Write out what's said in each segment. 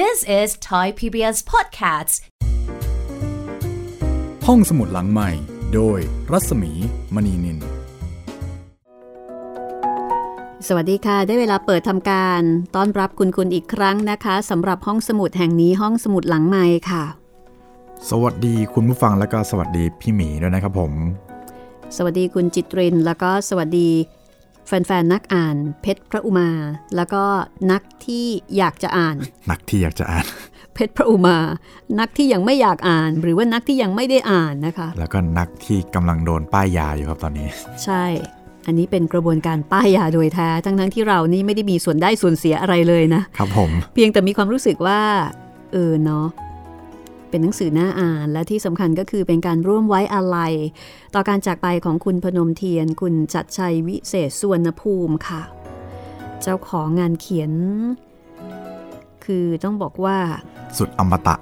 This is Thai PBS Podcasts ห้องสมุดหลังใหม่ โดยรัศมีมณีนิน สวัสดีค่ะ ได้เวลาเปิดทำการต้อนรับคุณคุณอีกครั้งนะคะสำหรับห้องสมุดแห่งนี้ห้องสมุดหลังใหม่ค่ะ สวัสดีคุณผู้ฟังและก็สวัสดีพี่หมีด้วยนะครับผม สวัสดีคุณจิตรินแล้วก็สวัสดี แฟนๆนักอ่านเพชรพระอุมา แล้วก็นักที่อยากจะอ่าน นักที่อยากจะอ่าน เพชรพระอุมา นักที่ยังไม่อยากอ่าน หรือว่านักที่ยังไม่ได้อ่านนะคะ แล้วก็นักที่กำลังโดนป้ายยาอยู่ครับตอนนี้ ใช่ อันนี้เป็นกระบวนการป้ายยาโดยแท้ทั้งทั้งๆที่เรานี่ไม่ได้มีส่วนได้ส่วนเสียอะไรเลยนะครับผม เพียงแต่มีความรู้สึกว่าเออเนาะ เป็นหนังสือน่าอ่าน และที่สำคัญก็คือเป็นการร่วมไว้อาลัย ต่อการจากไปของคุณพนมเทียน คุณจัดชัยวิเศษสุวรรณภูมิค่ะ เจ้าของงานเขียน คือต้องบอกว่า สุดอมตะ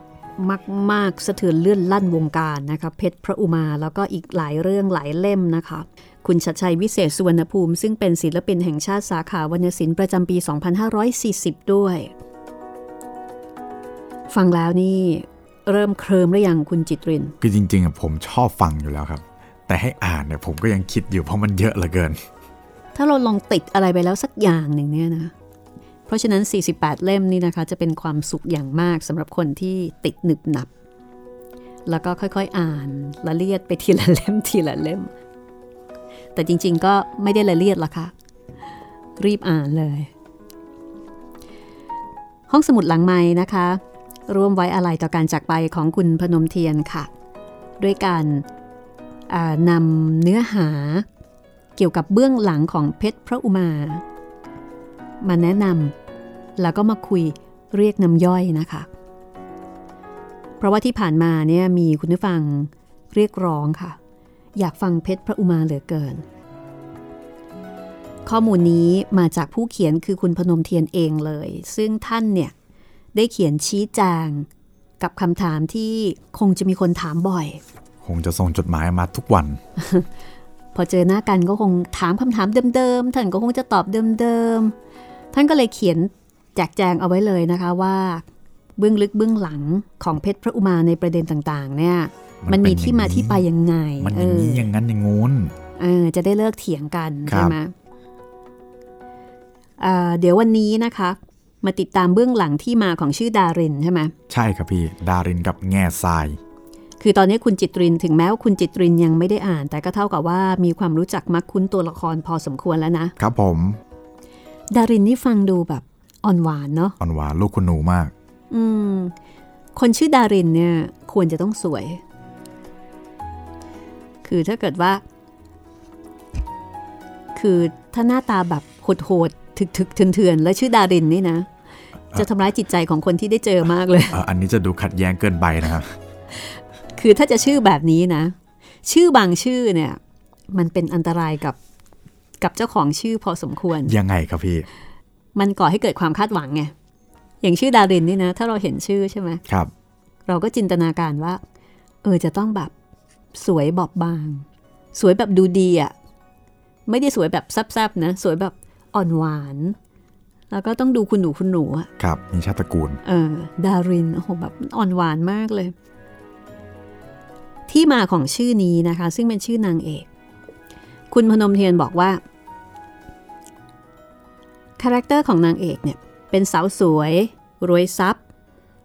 มากมากๆสะเทือนเลื่อนลั่นวงการนะคะเพชรพระอุมาแล้วก็อีกหลายเรื่องหลายเล่มนะคะ คุณชัดชัยวิเศษสุวรรณภูมิ ซึ่งเป็นศิลปินแห่งชาติสาขาวรรณศิลป์ประจำปี 2540 ด้วย ฟังแล้วนี่ เริ่มเคลิมหรือยังคุณจิตริน คือจริงๆอะผมชอบฟังอยู่แล้วครับ แต่ให้อ่านเนี่ยผมก็ยังคิดอยู่เพราะมันเยอะเหลือเกิน ถ้าเราลองติดอะไรไปแล้วสักอย่างหนึ่งเนี่ยนะ เพราะฉะนั้น 48 เล่มนี่นะคะ จะเป็นความสุขอย่างมากสำหรับคนที่ติดหนึบหนับ แล้วก็ค่อยๆอ่านละเลียดไปทีละเล่มทีละเล่ม แต่จริง ๆ ก็ไม่ได้ละเลียดละค่ะ รีบอ่านเลย ห้องสมุดหลังไม้นะคะ ร่วมไว้อาลัยต่อการจากไปของคุณพนมเทียนค่ะ ด้วยการนำเนื้อหาเกี่ยวกับเบื้องหลังของเพชรพระอุมา มาแนะนำแล้วก็มาคุยเรียกน้ำย่อยนะคะ เพราะว่าที่ผ่านมาเนี่ยมีคุณผู้ฟังเรียกร้องค่ะ อยากฟังเพชรพระอุมาเหลือเกิน ข้อมูลนี้มาจากผู้เขียนคือคุณพนมเทียนเองเลย ซึ่งท่านเนี่ย ได้เขียนชี้แจง กับคำถามที่คงจะมีคนถามบ่อย คงจะส่งจดหมายมาทุกวัน พอเจอหน้ากันก็คงถามคำถามเดิมๆ ท่านก็คงจะตอบเดิมๆ ท่านก็เลยเขียนแจกแจงเอาไว้เลยนะคะว่า เบื้องลึกเบื้องหลังของเพชรพระอุมาในประเด็นต่างๆ เนี่ย มัมันนเป็นมีที่มาอย่างนี้ที่ไปยังไง มันอเอย่างอนี้อย่างนั้นอย่างงู้นเออจะได้เลิกเถียงกันครับใช่ไหมอ่าเดี๋ยววันนี้นะคะ มาติดตามเบื้องหลังที่มาของชื่อดารินใช่ไหมใช่ครับพี่ ดารินกับแง่ทราย คือตอนนี้คุณจิตรินถึงแม้ว่าคุณจิตรินยังไม่ได้อ่าน แต่ก็เท่ากับว่ามีความรู้จักมักคุ้นตัวละครพอสมควรแล้วนะ ครับผม ดารินนี่ฟังดูแบบอ่อนหวานเนาะอ่อนหวานลูกคุณหนูมาก อืม คนชื่อดารินเนี่ยควรจะต้องสวย คือถ้าเกิดว่า คือถ้าหน้าตาแบบโหด ๆถึกๆเถื่อนๆ แล้วชื่อดารินนี่นะ จะทำร้ายจิตใจของคนที่ได้เจอมากเลยเอ่ออันนี้จะดูขัดแย้งเกินไปนะครับ คือถ้าจะชื่อแบบนี้นะ ชื่อบางชื่อเนี่ย มันเป็นอันตรายกับกับเจ้าของชื่อพอสมควร ยังไงครับพี่ มันก่อให้เกิดความคาดหวังไง อย่างชื่อดารินนี่นะ ถ้าเราเห็นชื่อใช่ไหมครับ เราก็จินตนาการว่า เออจะต้องแบบสวยบอบบาง สวยแบบดูดีอะ่ะ ไม่ได้สวยแบบแซบๆนะ สวยแบบ อ่อนหวาน แล้วก็ต้องดูคุณหนูคุณหนูอะครับ มีชาติตระกูล เออ ดารินโอ้โหแบบอ่อนหวานมากเลย ที่มาของชื่อนี้นะคะ ซึ่งเป็นชื่อนางเอก คุณพนมเทียนบอกว่า character ของนางเอกเนี่ยเป็นสาวสวย รวยทรัพย์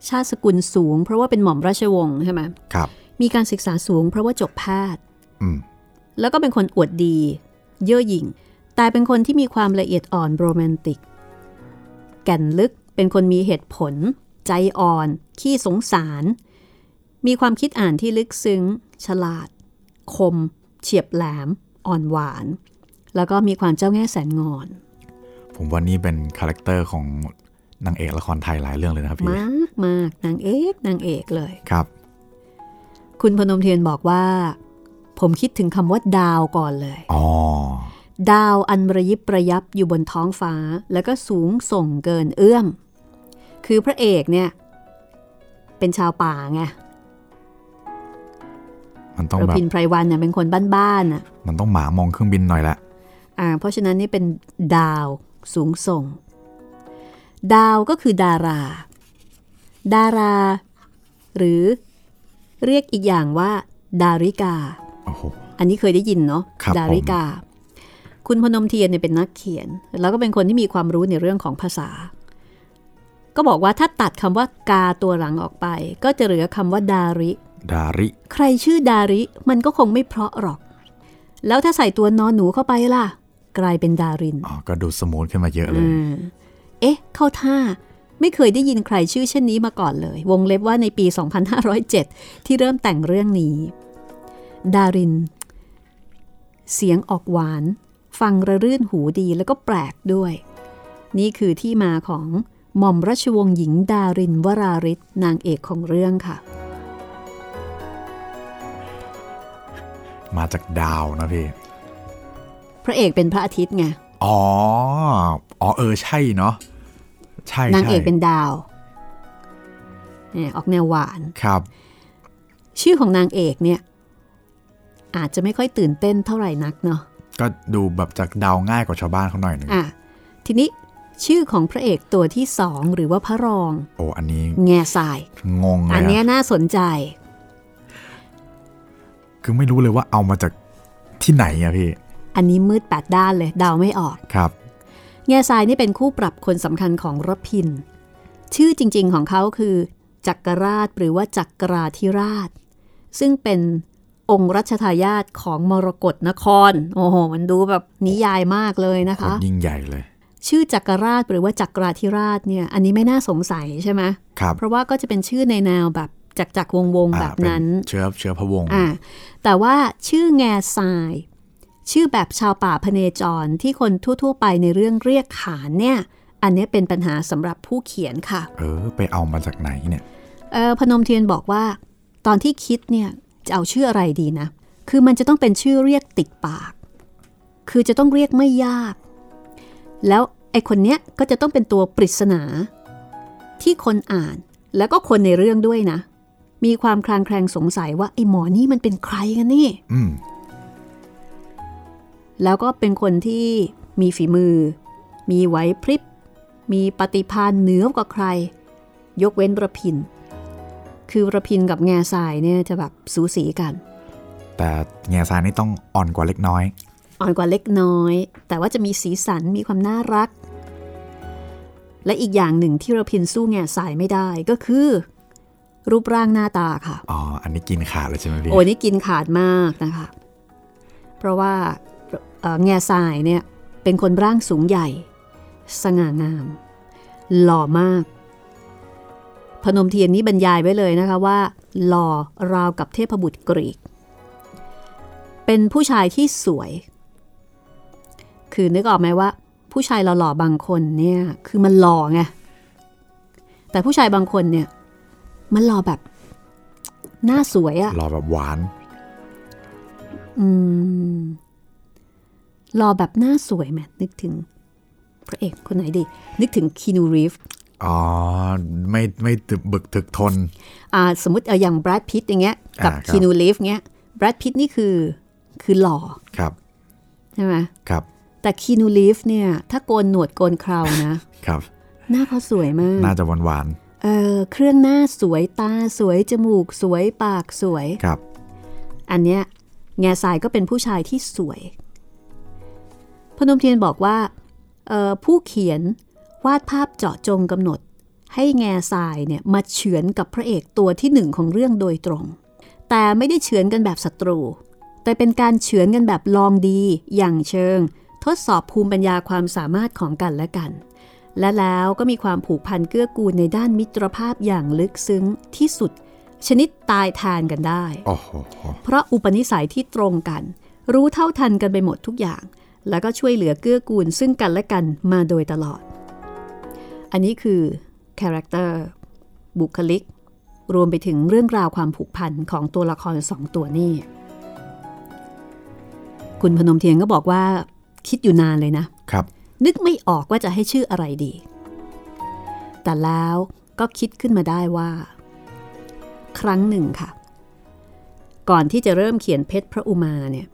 ชาติสกุลสูง เพราะว่าเป็นหม่อมราชวงศ์ใช่ไหมครับ มีการศึกษาสูงเพราะว่าจบแพทย์อืมแล้วก็เป็นคนอวดดี เย่อหยิ่ง แต่เป็นคนที่มีความละเอียดอ่อน romantic แก่นลึกเป็นคนมีเหตุผล ใจอ่อน ขี้สงสาร มีความคิดอ่านที่ลึกซึ้ง ฉลาด คม เฉียบแหลม อ่อนหวาน แล้วก็มีความเจ้าแง่แสนงอน ผมว่านี่เป็น character ของนางเอกละครไทยหลายเรื่องเลยนะครับพี่ มากมากนางเอกนางเอกเลย ครับ คุณพนมเทียนบอกว่า ผมคิดถึงคำว่าดาวก่อนเลย อ๋อ ดาวอันระยิบระยับอยู่บนท้องฟ้าแล้วก็สูงส่งเกินเอื้อม คือพระเอกเนี่ยเป็นชาวป่าไงมันต้องเราแบบพินไพรวันเนี่ยเป็นคนบ้านๆน่ะมันต้องหมามองเครื่องบินหน่อยละอ่า เพราะฉะนั้นนี่เป็นดาวสูงส่ง ดาวก็คือดารา ดารา หรือเรียกอีกอย่างว่า ดาริกาโอ้โหอันนี้เคยได้ยินเนาะครับดาริกา คุณพนมเทียนเนี่ยเป็นนักเขียน แล้วก็เป็นคนที่มีความรู้ในเรื่องของภาษา ก็บอกว่าถ้าตัดคำว่ากาตัวหลังออกไป ก็จะเหลือคำว่าดาริ ดาริ ใครชื่อดาริมันก็คงไม่เพราะหรอก แล้วถ้าใส่ตัวนอนหนูเข้าไปล่ะ กลายเป็นดารินอ๋อก็ดูสมูทขึ้นมาเยอะเลยอืมเอ๊ะ เข้าท่าไม่เคยได้ยินใครชื่อเช่นนี้มาก่อนเลย วงเล็บว่าในปี 2507 ที่เริ่มแต่งเรื่องนี้ ดาริน เสียงออกหวาน ฟังระรื่นหูดีแล้วก็แปลกด้วย นี่คือที่มาของหม่อมราชวงศ์หญิงดารินวราริศนางเอกของเรื่องค่ะ มาจากดาวนะพี่ พระเอกเป็นพระอาทิตย์ไง อ๋อ อ๋อเออใช่เนาะ ใช่นางใช่เอกเป็นดาว เนี่ยออกแนวหวาน ครับ ชื่อของนางเอกเนี่ย อาจจะไม่ค่อยตื่นเต้นเท่าไหร่นักเนาะ ก็ดูแบบจากดาวง่ายกว่าชาวบ้านเขาหน่อยหนึ่งอะทีนี้ชื่อของพระเอกตัวที่สองหรือว่าพระรอง โอ้อันนี้แง่ทรายงงเลอัยนเนี้ยอะน่าสนใจ คือไม่รู้เลยว่าเอามาจากที่ไหนอะพี่ อันนี้มืดแปดด้านเลยเดาไม่ออกครับ แง่ทรายนี่เป็นคู่ปรับคนสำคัญของรพิน ชื่อจริง ๆของเขาคือ จักรราชหรือว่าจักราธิราช ซึ่งเป็น องค์รัชทายาทของมรกรนคร โอ้โห มันดูแบบนิยายมากเลยนะคนคะ ยิ่งใหญ่เลย ชื่อจักรราชหรือว่าจักราธิราชเนี่ย อันนี้ไม่น่าสงสัยใช่ไหมครับ เพราะว่าก็จะเป็นชื่อในแนวแบบจักจักวงวงๆอ่าแบบนั้นเป็เชื้อเชื้อพระวงศ์อ่าแต่ว่าชื่อแง่ทราย ชื่อแบบชาวป่าพเนจรที่คนทั่ว ๆ ไปในเรื่องเรียกขานเนี่ย อันเนี้ยเป็นปัญหาสำหรับผู้เขียนค่ะ เออ ไปเอามาจากไหนเนี่ย เออพนมเทียนบอกว่า ตอนที่คิดเนี่ย จะเอาชื่ออะไรดีนะ คือมันจะต้องเป็นชื่อเรียกติดปาก คือจะต้องเรียกไม่ยาก แล้วไอ้คนเนี้ยก็จะต้องเป็นตัวปริศนา ที่คนอ่านแล้วก็คนในเรื่องด้วยนะ มีความคลางแคลงสงสัยว่าไอ้หมอนี่มันเป็นใครกันนี่อืมแล้วก็เป็นคนที่มีฝีมือ มีไหวพริบ มีปฏิภาณเหนือกว่าใคร ยกเว้นระพิน คือระพินกับแง่ทรายเนี่ยจะแบบสูสีกัน แต่แง่ทรายนี่ต้องอ่อนกว่าเล็กน้อย อ่อนกว่าเล็กน้อย แต่ว่าจะมีสีสันมีความน่ารัก และอีกอย่างหนึ่งที่ระพินสู้แง่ทรายไม่ได้ก็คือ รูปร่างหน้าตาค่ะ อ๋อ อันนี้กินขาดเลยใช่ไหมพี่ โอ้ยนี่กินขาดมากนะคะ เพราะว่าเอ่อแง่ทรายเนี่ยเป็นคนร่างสูงใหญ่ สง่างาม หล่อมาก พนมเทียนนี้บรรยายไว้เลยนะคะว่า หล่อราวกับเทพบุตรกรีก เป็นผู้ชายที่สวย คือนึกออกไหมว่า ผู้ชายหล่อๆบางคนเนี่ยคือมันหล่อไงแต่ผู้ชายบางคนเนี่ยมันหล่อแบบหน้าสวยอะหล่อแบบหวาน อืมหล่อแบบหน้าสวยไหมนึกถึง พระเอกคนไหนดี นึกถึงคีนูรีฟ อ๋อไม่ไม่ตึกบึกถึกทนอ่าสมมติเอาอย่างแบรดพิตต์ อย่างเงี้ยกับอ่าครับคีอานูรีฟส์ เงี้ยแบรดพิตต์ นี่คือคือหล่อครับใช่ไหมครับ แต่คีอานูรีฟส์ เนี่ย ถ้าโกนหนวดโกนเครานะครับ หน้าเขาสวยมากน่าจะหวานหวานเออเครื่องหน้าสวยตาสวยจมูกสวยปากสวยๆครับ อันเนี้ยแง่ทรายก็เป็นผู้ชายที่สวย พนมเทียนบอกว่าเอ่อผู้เขียน วาดภาพเจาะจงกำหนด ให้แง่ทรายเนี่ยมาเฉือนกับพระเอกตัวที่หนึ่งของเรื่องโดยตรง แต่ไม่ได้เฉือนกันแบบศัตรู แต่เป็นการเฉือนกันแบบลองดีอย่างเชิง ทดสอบภูมิปัญญาความสามารถของกันและกัน และแล้วก็มีความผูกพันเกื้อกูลในด้านมิตรภาพอย่างลึกซึ้งที่สุด ชนิดตายแทนกันได้โอ้โหเพราะอุปนิสัยที่ตรงกัน รู้เท่าทันกันไปหมดทุกอย่าง แล้วก็ช่วยเหลือเกื้อกูลซึ่งกันและกันมาโดยตลอด อันนี้คือ character บุคลิก รวมไปถึงเรื่องราวความผูกพันของตัวละครสองตัวนี้ คุณพนมเทียนก็บอกว่า คิดอยู่นานเลยนะครับ นึกไม่ออกว่าจะให้ชื่ออะไรดี แต่แล้วก็คิดขึ้นมาได้ว่า ครั้งหนึ่งค่ะ ก่อนที่จะเริ่มเขียนเพชรพระอุมาเนี่ย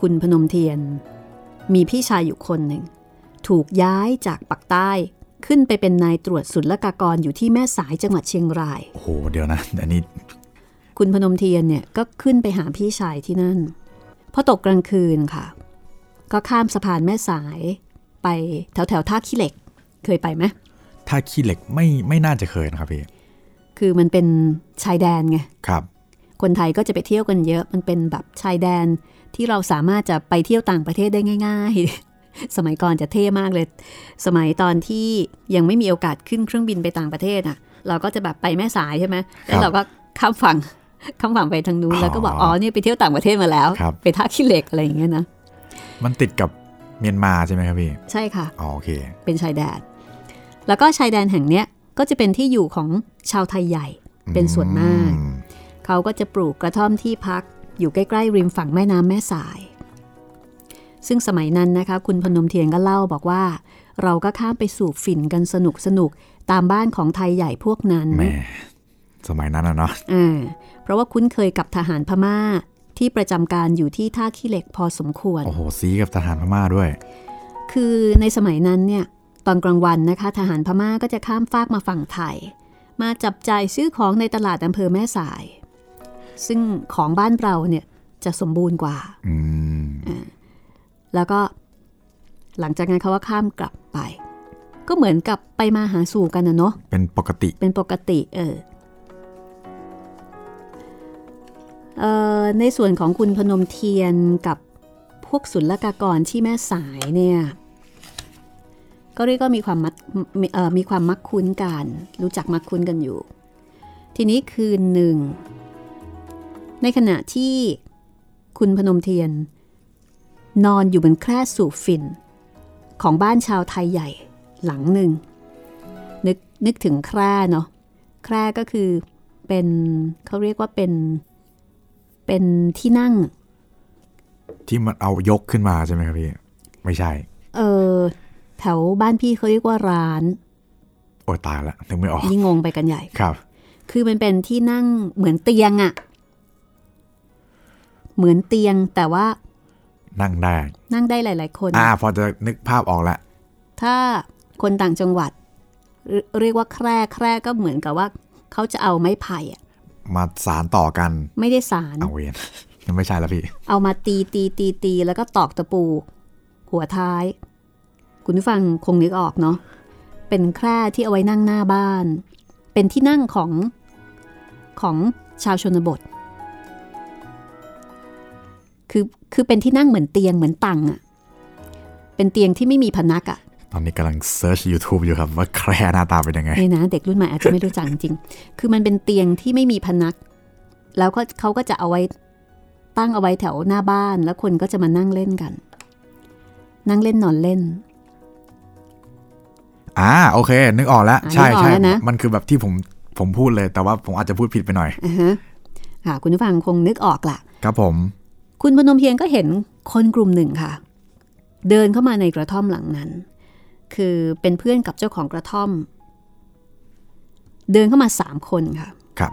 คุณพนมเทียน มีพี่ชายอยู่คนหนึ่ง ถูกย้ายจากปักใต้ ขึ้นไปเป็นนายตรวจศุลกากรอยู่ที่แม่สายจังหวัดเชียงราย โอ้โห เดี๋ยวนะ อันนี้ คุณพนมเทียนเนี่ยก็ขึ้นไปหาพี่ชายที่นั่น พอตกกลางคืนค่ะ ก็ข้ามสะพานแม่สายไปแถวแถวๆท่าขี้เหล็ก เคยไปไหมถ้าขี้เหล็กไม่ไม่น่าจะเคยนะครับพี่ คือมันเป็นชายแดนไง ครับ คนไทยก็จะไปเที่ยวกันเยอะ มันเป็นแบบชายแดนที่เราสามารถจะไปเที่ยวต่างประเทศได้ง่าย ๆ สมัยก่อนจะเท่มากเลย สมัยตอนที่ยังไม่มีโอกาสขึ้นเครื่องบินไปต่างประเทศอะ เราก็จะแบบไปแม่สายใช่ไหมแล้วเราก็ข้ามฝั่งข้ามฝั่งไปทางนู้นแล้วก็บอกอ๋อ๋ออเนี่ยไปเที่ยวต่างประเทศมาแล้วครับไปท่าขี้เหล็กอะไรอย่างเงี้ยนะมันติดกับเมียนมาใช่ไหมครับพี่ใช่ค่ะอ๋อโอเค เป็นชายแดนแล้วก็ชายแดนแห่งเนี้ยก็จะเป็นที่อยู่ของชาวไทยใหญ่เป็นส่วนมากอืมเขาก็จะปลูกกระท่อมที่พักอยู่ใกล้ ๆ ริมฝั่งแม่น้ำแม่สาย ซึ่งสมัยนั้นนะคะ คุณพนมเทียนก็เล่าบอกว่า เราก็ข้ามไปสูบฝิ่นกันสนุกสนุกๆตามบ้านของไทยใหญ่พวกนั้นแหม่สมัยนั้นอะเนาะอ่าเพราะว่าคุ้นเคยกับทหารพม่าที่ประจำการอยู่ที่ท่าขี้เหล็กพอสมควร โอ้โหซีกับทหารพม่าด้วย คือในสมัยนั้นเนี่ยตอนกลางวันนะคะ ทหารพม่าก็จะข้ามฟากมาฝั่งไทย มาจับจ่ายซื้อของในตลาดอำเภอแม่สาย ซึ่งของบ้านเราเนี่ยจะสมบูรณ์กว่าอืม แล้วก็ หลังจากนั้นเขาก็ข้ามกลับไป ก็เหมือนกับไปมาหาสู่กันนะเนาะเป็นปกติเป็นปกติเออเอ่อในส่วนของคุณพนมเทียนกับพวกศุลกากรที่แม่สายเนี่ยก็เรียกว่ามีความมัดมีเอ่อมีความมักคุ้นกัน รู้จักมักคุ้นกันอยู่ ทีนี้คืนหนึ่ง ในขณะที่คุณพนมเทียน นอนอยู่บนแคร่สูบฝิ่น ของบ้านชาวไทยใหญ่หลังหนึ่ง นึกนึกถึงแคร่เนาะแคร่ก็คือเป็นเขาเรียกว่าเป็นเป็นที่นั่ง ที่มันเอายกขึ้นมาใช่ไหมครับพี่ ไม่ใช่ เออ แถวบ้านพี่เขาเรียกว่าร้าน โอ้ยตายละนึกไม่ออกยิ่งงงไปกันใหญ่ครับ คือมันเป็นที่นั่งเหมือนเตียงอะเหมือนเตียงแต่ว่า นั่งได้ นั่งได้หลาย ๆ คน อ่า พอจะนึกภาพออกละ ถ้าคนต่างจังหวัด เรเรียกว่าแคร่แคร่ก็เหมือนกับว่า เขาจะเอาไม้ไผ่อะมาสารต่อกัน ไม่ได้สารเอาเวียนยังไม่ใช่ละพี่ เอามาตีตีตีตีแล้วก็ตอกตะปู หัวท้าย คุณผู้ฟังคงนึกออกเนาะเป็นแคร่ที่เอาไว้นั่งหน้าบ้าน เป็นที่นั่งของของชาวชนบท คือคือเป็นที่นั่งเหมือนเตียงเหมือนตังอะเป็นเตียงที่ไม่มีพนักอะตอนนี้กำลังเซิร์ช YouTube อยู่ครับว่าแคร์หน้าตาเป็นยังไงนี่นะเด็กรุ่นใหม่อาจจะไม่รู้จักจริงๆคือมันเป็นเตียงที่ไม่มีพนัก แล้วก็เขาก็จะเอาไว้ตั้งเอาไว้แถวหน้าบ้าน แล้วคนก็จะมานั่งเล่นกัน นั่งเล่นนอนเล่นอ่าโอเค นึกออกแล้วอ่าใช่นึกออกใช่แล้วนะมันคือแบบที่ผมผมพูดเลย แต่ว่าผมอาจจะพูดผิดไปหน่อยอ่าฮะค่ะคุณผู้ฟังคงนึกออกละครับผม คุณพนมเพียงก็เห็นคนกลุ่มหนึ่งค่ะ เดินเข้ามาในกระท่อมหลังนั้น คือเป็นเพื่อนกับเจ้าของกระท่อม เดินเข้ามาสามคนค่ะครับ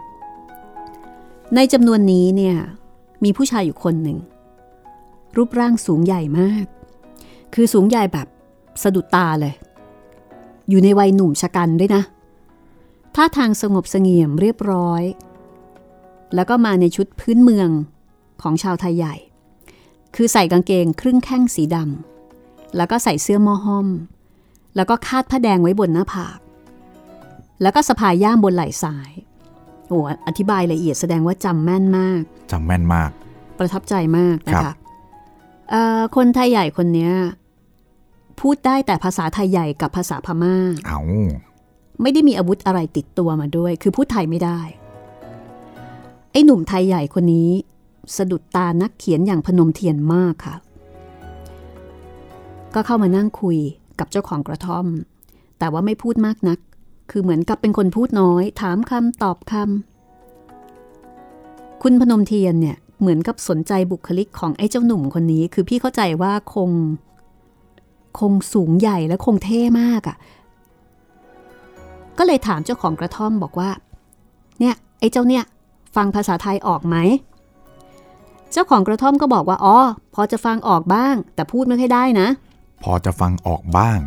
ในจำนวนนี้เนี่ยมีผู้ชายอยู่คนหนึ่ง รูปร่างสูงใหญ่มาก คือสูงใหญ่แบบสะดุดตาเลย อยู่ในวัยหนุ่มชะกันด้วยนะท่าทางสงบเสงี่ยมเรียบร้อย แล้วก็มาในชุดพื้นเมือง ของชาวไทยใหญ่ คือใส่กางเกงครึ่งแข้งสีดำแล้วก็ใส่เสื้อหม้อห้อม แล้วก็คาดผ้าแดงไว้บนหน้าผาก แล้วก็สะพายย่ามบนไหล่ซ้ายโอ้อธิบายละเอียดแสดงว่าจำแม่นมากจำแม่นมาก ประทับใจมากนะครัคะบเอ่อคนไทยใหญ่คนเนี้ยพูดได้แต่ภาษาไทยใหญ่กับภาษาพม่า เอาไม่ได้มีอาวุธอะไรติดตัวมาด้วย คือพูดไทยไม่ได้ ไอ้หนุ่มไทยใหญ่คนนี้ สะดุดตานักเขียนอย่างพนมเทียนมากค่ะ ก็เข้ามานั่งคุยกับเจ้าของกระท่อม แต่ว่าไม่พูดมากนัก คือเหมือนกับเป็นคนพูดน้อย ถามคำตอบคำคุณพนมเทียนเนี่ยเหมือนกับสนใจบุคลิกของไอ้เจ้าหนุ่มคนนี้ คือพี่เข้าใจว่าคง คงสูงใหญ่และคงเท่มากอะ่ะ ก็เลยถามเจ้าของกระท่อมบอกว่า เนี่ยไอ้เจ้าเนี่ย ฟังภาษาไทยออกไหม เจ้าของกระท่อมก็บอกว่าอ๋อพอจะฟังออกบ้าง แต่พูดไม่ค่อยได้นะ พอจะฟังออกบ้าง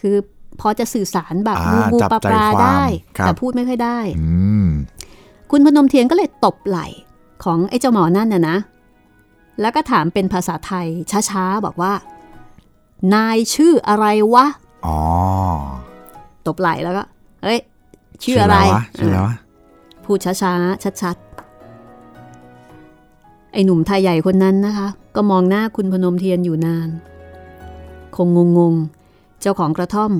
คือพอจะสื่อสารแบบอ่างูงูจับปลาใจปลาความได้ครับแต่พูดไม่ค่อยได้อืมคุณพนมเทียนก็เลยตบไหล่ของไอ้เจ้าหมอนั่นน่ะนะ แล้วก็ถามเป็นภาษาไทยช้าๆบอกว่า นายชื่ออะไรวะอ๋อตบไหล่แล้วก็เฮ้ยชื่ออะไรวะชื่ออะไรวะพูดช้าๆชัดๆ ไอ้หนุ่มไทยใหญ่คนนั้นนะคะ ก็มองหน้าคุณพนมเทียนอยู่นาน คงงงๆ เจ้าของกระท่อม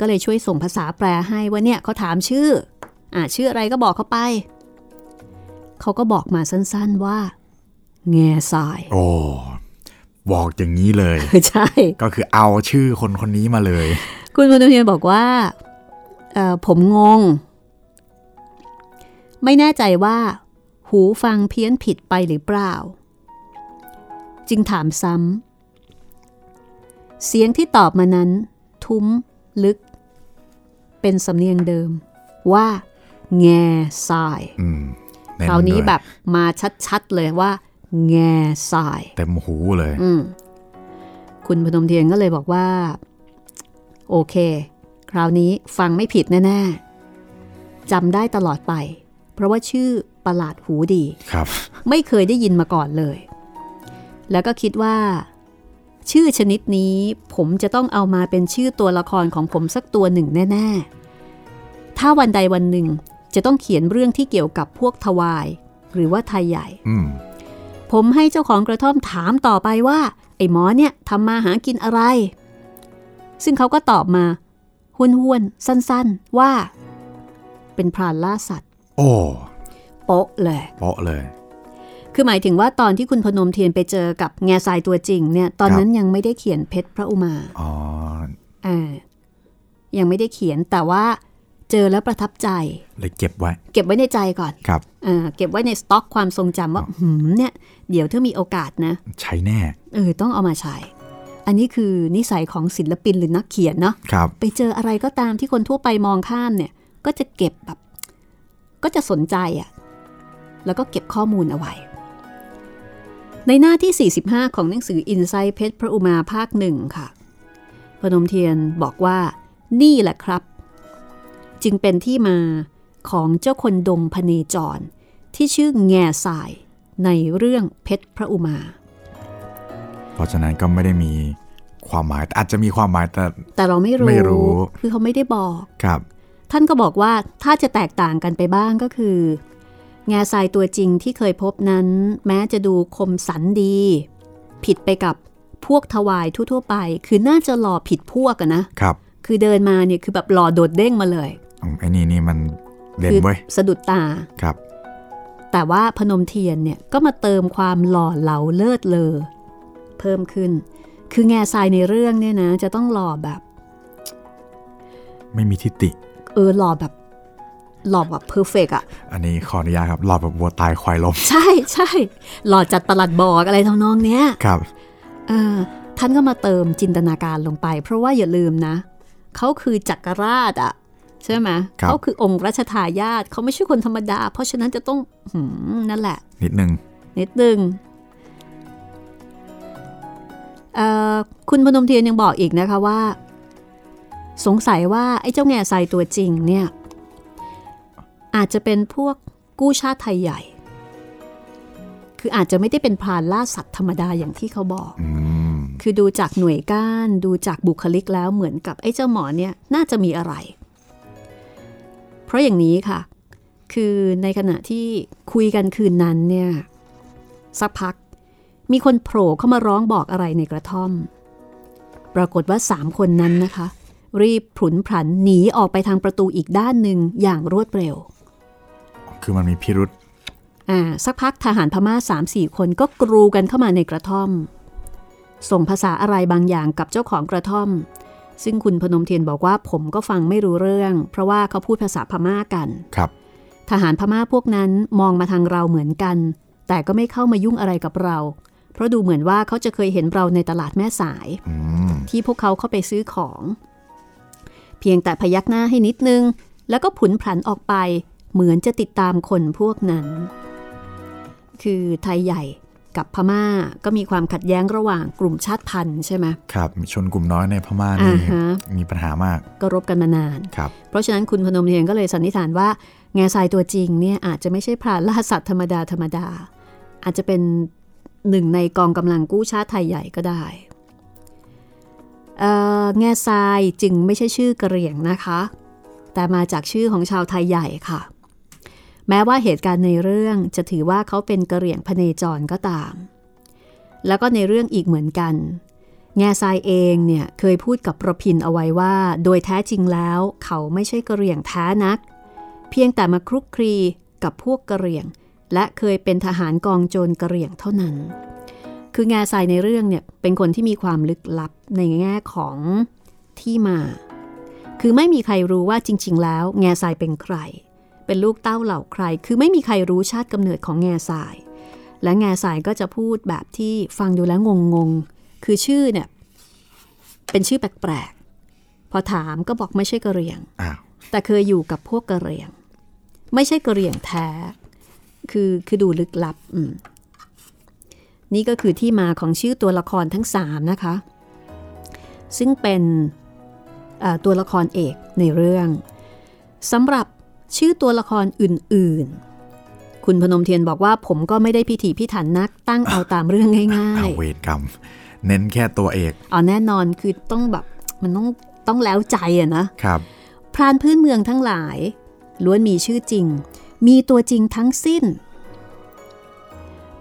ก็เลยช่วยส่งภาษาแปลให้ว่าเนี่ยเขาถามชื่อ อ่าชื่ออะไรก็บอกเขาไป เขาก็บอกมาสั้นๆว่า แง่ทราย โอ้บอกอย่างนี้เลย ใช่ ก็คือเอาชื่อคนคนนี้มาเลย คุณพนมเทียนบอกว่าเอ่อผมงง ไม่แน่ใจว่า หูฟังเพี้ยนผิดไปหรือเปล่า จึงถามซ้ำ เสียงที่ตอบมานั้น ทุ้ม ลึก เป็นสำเนียงเดิม ว่า แง่ทรายอืมเคราวนี้ด้วยแบบมาชัดๆเลยว่า แง่ทราย เต็มหูเลยอืมคุณพนมเทียนก็เลยบอกว่า โอเค คราวนี้ฟังไม่ผิดแน่ ๆจำได้ตลอดไป เพราะว่าชื่อประหลาดหูดีครับ ไม่เคยได้ยินมาก่อนเลย แล้วก็คิดว่า ชื่อชนิดนี้ผมจะต้องเอามาเป็นชื่อตัวละครของผมสักตัวหนึ่งแน่ ๆ ถ้าวันใดวันหนึ่งจะต้องเขียนเรื่องที่เกี่ยวกับพวกทวาย หรือว่าไทยใหญ่อืมผมให้เจ้าของกระท่อมถามต่อไปว่า ไอ้หมอเนี่ยทำมาหากินอะไร ซึ่งเขาก็ตอบมา ห้วนๆ สั้นๆ ว่า เป็นพรานล่าสัตว์ โอ้โป๊ะเลยเปาะเลย คือหมายถึงว่าตอนที่คุณพนมเทียนไปเจอกับแง่ทรายตัวจริงเนี่ย ตอนนั้นยังไม่ได้เขียนเพชรพระอุมาอ๋ออ่ายังไม่ได้เขียนแต่ว่าเจอแล้วประทับใจ เลยเก็บไว้ เก็บไว้ในใจก่อนครับอ่าเก็บไว้ในสต็อกความทรงจำว่าหืมเนี่ย เดี๋ยวถ้ามีโอกาสนะ ใช้แน่เออต้องเอามาใช้อันนี้คือนิสัยของศิลปินหรือนักเขียนเนาะครับไปเจออะไรก็ตามที่คนทั่วไปมองข้ามเนี่ย ก็จะเก็บแบบ ก็จะสนใจอะ่ะแล้วก็เก็บข้อมูลเอาไว้ ในหน้าที่ 45 ของหนังสือ Insight เพชรพระอุมาภาคหนึ่งค่ะพนมเทียนบอกว่า นี่แหละครับ จึงเป็นที่มาของเจ้าคนดงพเนจร ที่ชื่อแง่สายในเรื่องเพชรพระอุมา เพราะฉะนั้นก็ไม่ได้มีความหมายแต่อาจจะมีความหมายแต่แต่เราไม่รู้ไม่รู้ คือเขาไม่ได้บอกครับ ท่านก็บอกว่าถ้าจะแตกต่างกันไปบ้างก็คือแง่ทรายตัวจริงที่เคยพบนั้น แม้จะดูคมสันดี ผิดไปกับพวกทวายทั่ว ๆ ไป คือน่าจะหล่อผิดพวกอะนะครับ คือเดินมาเนี่ยคือแบบหล่อโดดเด้งมาเลยอืมไอ้นี่นี่มันเด่นคืเว้ยสะดุดตาครับ แต่ว่าพนมเทียนเนี่ยก็มาเติมความหล่อเหลาเลิศเลอเพิ่มขึ้น คือแง่ทรายในเรื่องเนี่ยนะ จะต้องหล่อแบบ ไม่มีทิฏฐิ เออหล่อแบบหล่อแบบเพอร์เฟกอะอันนี้ขออนุญาตครับรอแบบวัวตายควายล้มใช่ใช่หล่อจัดประหลัดบอกอะไรทำนองเนี้ยครับเออท่านก็มาเติมจินตนาการลงไป เพราะว่าอย่าลืมนะเขาคือจักรราชอะใช่ไหมครับเขาคือองค์รัชทายาทเขาไม่ใช่คนธรรมดา เพราะฉะนั้นจะต้องหืมนั่นแหละ นิดนึงนิดนึงเอ่อคุณพนมเทียนยังบอกอีกนะคะว่า สงสัยว่าไอ้เจ้าแง่ทรายตัวจริงเนี่ยอาจจะเป็นพวกกู้ชาติไทยใหญ่ คืออาจจะไม่ได้เป็นพรานล่าสัตว์ธรรมดาอย่างที่เขาบอกอืมคือดูจากหน่วยก้านดูจากบุคลิกแล้วเหมือนกับไอ้เจ้าหมอเนี่ยน่าจะมีอะไร เพราะอย่างนี้ค่ะ คือในขณะที่คุยกันคืนนั้นเนี่ยสักพักมีคนโผล่เข้ามาร้องบอกอะไรในกระท่อม ปรากฏว่าสามคนนั้นนะคะ รีบผุนผันหนีออกไปทางประตูอีกด้านหนึ่งอย่างรวดเร็ว คือมันมีพิรุษอ่าสักพักทหารพม่าสามสี่คนก็กรูกันเข้ามาในกระท่อม ส่งภาษาอะไรบางอย่างกับเจ้าของกระท่อม ซึ่งคุณพนมเทียนบอกว่าผมก็ฟังไม่รู้เรื่อง เพราะว่าเขาพูดภาษาพม่ากันครับ ทหารพม่าพวกนั้นมองมาทางเราเหมือนกัน แต่ก็ไม่เข้ามายุ่งอะไรกับเรา เพราะดูเหมือนว่าเขาจะเคยเห็นเราในตลาดแม่สายอืมที่พวกเขาเข้าไปซื้อของ เพียงแต่พยักหน้าให้นิดนึง แล้วก็ผุนผันออกไป เหมือนจะติดตามคนพวกนั้น คือไทยใหญ่กับพม่าก็มีความขัดแย้งระหว่างกลุ่มชาติพันธุ์ใช่ไหมครับ ชนกลุ่มน้อยในพม่านี่อ่าฮะมีปัญหามาก ก็รบกันมานานครับเพราะฉะนั้นคุณพนมเทียนก็เลยสันนิษฐานว่า แง่ทรายตัวจริงเนี่ยอาจจะไม่ใช่พรานล่าสัตว์ธรรมดาธรรมดา อาจจะเป็นหนึ่งในกองกำลังกู้ชาติไทยใหญ่ก็ได้เอ่อ แง่ทรายจึงไม่ใช่ชื่อกระเหรี่ยงนะคะ แต่มาจากชื่อของชาวไทยใหญ่ค่ะ แม้ว่าเหตุการณ์ในเรื่องจะถือว่าเขาเป็นกระเหรี่ยงพเนจรก็ตาม แล้วก็ในเรื่องอีกเหมือนกัน แง่ทรายเองเนี่ยเคยพูดกับประพินเอาไว้ว่า โดยแท้จริงแล้วเขาไม่ใช่กระเหรี่ยงแท้นัก เพียงแต่มาคลุกคลีกับพวกกระเหรี่ยง และเคยเป็นทหารกองโจรกระเหรี่ยงเท่านั้น คือแง่ทรายในเรื่องเนี่ยเป็นคนที่มีความลึกลับในแง่ของที่มา คือไม่มีใครรู้ว่าจริง ๆ แล้ว แง่ทรายเป็นใคร เป็นลูกเต้าเหล่าใคร คือไม่มีใครรู้ชาติกำเนิดของแง่ทราย และแง่ทรายก็จะพูดแบบที่ฟังดูแล้วงงๆ คือชื่อเนี่ยเป็นชื่อแปลกๆ พอถามก็บอกไม่ใช่กระเหรี่ยงอ้าวแต่เคยอยู่กับพวกกระเหรี่ยง ไม่ใช่กระเหรี่ยงแท้ คือคือดูลึกลับอืม นี่ก็คือที่มาของชื่อตัวละครทั้งสามนะคะ ซึ่งเป็นเอ่อตัวละครเอกในเรื่องสำหรับชื่อตัวละครอื่น ๆ คุณพนมเทียนบอกว่าผมก็ไม่ได้พิถีพิถันนักตั้งเอาตามเรื่องง่ายอ้าวๆเวรกรรม เน้นแค่ตัวเอกอ๋อแน่นอนคือต้องแบบมันต้องต้องแล้วใจอะนะครับ พรานพื้นเมืองทั้งหลายล้วนมีชื่อจริง มีตัวจริงทั้งสิ้น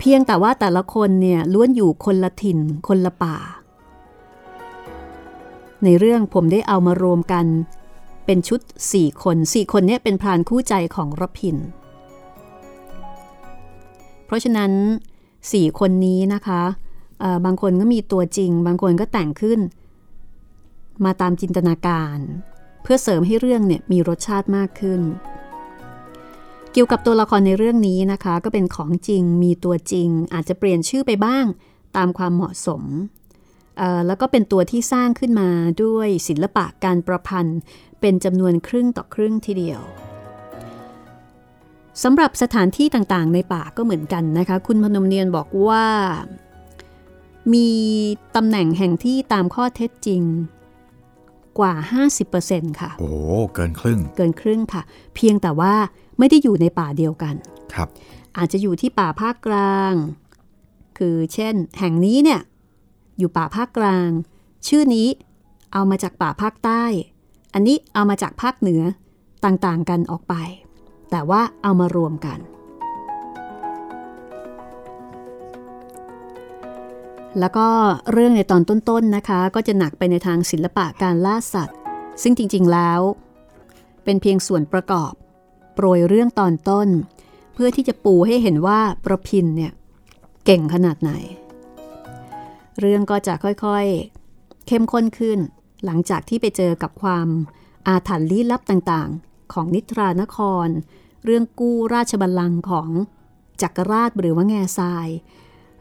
เพียงแต่ว่าแต่ละคนเนี่ยล้วนอยู่คนละถิ่น คนละป่า ในเรื่องผมได้เอามารวมกัน เป็นชุด4คน4คนเนี้เป็นพรานคู่ใจของรพิน เพราะฉะนั้น4คนนี้นะคะบางคนก็มีตัวจริง บางคนก็แต่งขึ้น มาตามจินตนาการ เพื่อเสริมให้เรื่องเนี่ยมีรสชาติมากขึ้น เกี่ยวกับตัวละครในเรื่องนี้นะคะ ก็เป็นของจริงมีตัวจริง อาจจะเปลี่ยนชื่อไปบ้างตามความเหมาะสมเอ่อแล้วก็เป็นตัวที่สร้างขึ้นมาด้วยศิลปะการประพันธ์ เป็นจำนวนครึ่งต่อครึ่งทีเดียวสำหรับสถานที่ต่างๆ ในป่าก็เหมือนกันนะคะ คุณพนมเนียนบอกว่า มีตำแหน่งแห่งที่ตามข้อเท็จจริงกว่า 50%ค่ะ โอ้โหเกินครึ่ง เกินครึ่งค่ะ เพียงแต่ว่า ไม่ได้อยู่ในป่าเดียวกันครับ อาจจะอยู่ที่ป่าภาคกลาง คือเช่น แห่งนี้เนี่ยอยู่ป่าภาคกลาง ชื่อนี้เอามาจากป่าภาคใต้ อันนี้เอามาจากภาคเหนือต่างๆกันออกไป แต่ว่าเอามารวมกัน แล้วก็เรื่องในตอนต้นๆนะคะ ก็จะหนักไปในทางศิลปะการล่าสัตว์ ซึ่งจริงๆแล้ว เป็นเพียงส่วนประกอบ โปรยเรื่องตอนต้น เพื่อที่จะปูให้เห็นว่าประพินเนี่ยเก่งขนาดไหน เรื่องก็จะค่อยๆ เข้มข้นขึ้น หลังจากที่ไปเจอกับความอาถรรพ์ลี้ลับต่างๆ ของนิทรานคร เรื่องกู้ราชบัลลังก์ของจักรราชหรือว่าแง่ทราย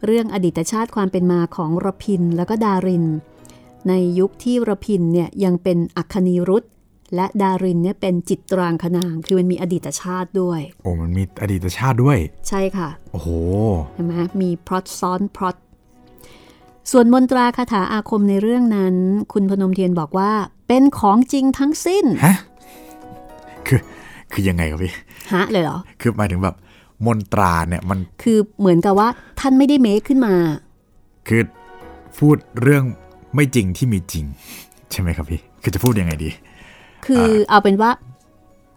เรื่องอดีตชาติความเป็นมาของระพินแล้วก็ดาริน ในยุคที่ระพินเนี่ยยังเป็นอัคคณีรุต และดารินเนี่ยเป็นจิตรางคนาง คือมันมีอดีตชาติด้วย โอ้มันมีอดีตชาติด้วย ใช่ค่ะ โอ้โหใช่ไหมมีพล็อตซ้อนพล็อตส่วนมนตราคาถาอาคมในเรื่องนั้น คุณพนมเทียนบอกว่าเป็นของจริงทั้งสิ้นฮะคือคือยังไงครับพี่ฮะเลยเหรอ คือหมายถึงแบบมนตราเนี่ยมันคือเหมือนกับว่าท่านไม่ได้เมคขึ้นมา คือพูดเรื่องไม่จริงที่มีจริง ใช่ไหมครับพี่ คือจะพูดยังไงดี คือเอาเป็นว่า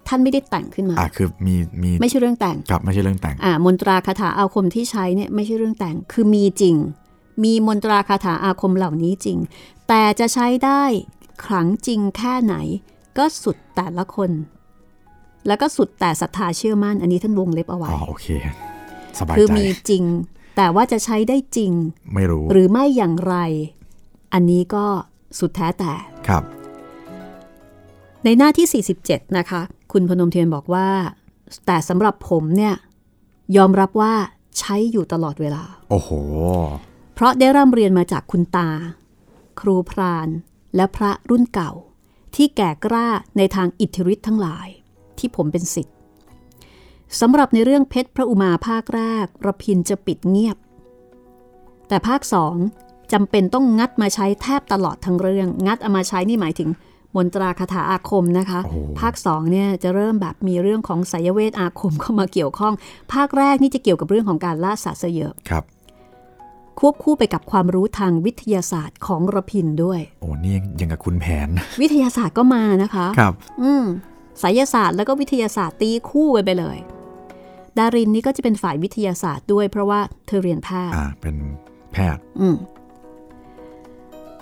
ท่านไม่ได้แต่งขึ้นมาอ่าคือมีมีไม่ใช่เรื่องแต่งกับไม่ใช่เรื่องแต่งอ่ามนตราคาถาอาคมที่ใช้เนี่ยไม่ใช่เรื่องแต่ง คือมีจริง มีมนตราคาถาอาคมเหล่านี้จริง แต่จะใช้ได้ขลังจริงแค่ไหน ก็สุดแต่ละคน แล้วก็สุดแต่ศรัทธาเชื่อมั่น อันนี้ท่านวงเล็บเอาไว้อ๋อโอเคสบายคือใจมีจริง แต่ว่าจะใช้ได้จริง ไม่รู้ หรือไม่อย่างไร อันนี้ก็สุดแท้แต่ครับ ในหน้าที่ 47 นะคะ คุณพนมเทียนบอกว่า แต่สำหรับผมเนี่ย ยอมรับว่าใช้อยู่ตลอดเวลา โอ้โห เพราะได้ร่ำเรียนมาจากคุณตา ครูพรานและพระรุ่นเก่า ที่แก่กล้าในทางอิทธิฤทธิ์ทั้งหลาย ที่ผมเป็นสิทธิ์สำหรับในเรื่องเพชรพระอุมาภาคแรกระพินจะปิดเงียบ แต่ภาคสองจำเป็นต้องงัดมาใช้แทบตลอดทั้งเรื่อง งัดเอามาใช้นี่หมายถึง มนตราคาถาอาคมนะคะโอ้โหภาคสองเนี่ยจะเริ่มแบบมีเรื่องของไสยเวทอาคมเข้ามาเกี่ยวข้อง ภาคแรกนี่จะเกี่ยวกับเรื่องของการล่าสัตว์ซะเยอะครับควบคู่ไปกับความรู้ทางวิทยาศาสตร์ของระพินด้วย โอ้นี่ยังกับคุณแผน วิทยาศาสตร์ก็มานะคะ ครับ อืมไสยศาสตร์แล้วก็วิทยาศาสตร์ตีคู่กันไปเลย ดารินนี่ก็จะเป็นฝ่ายวิทยาศาสตร์ด้วยเพราะว่าเธอเรียนแพทย์ อ่า เป็นแพทย์ อืม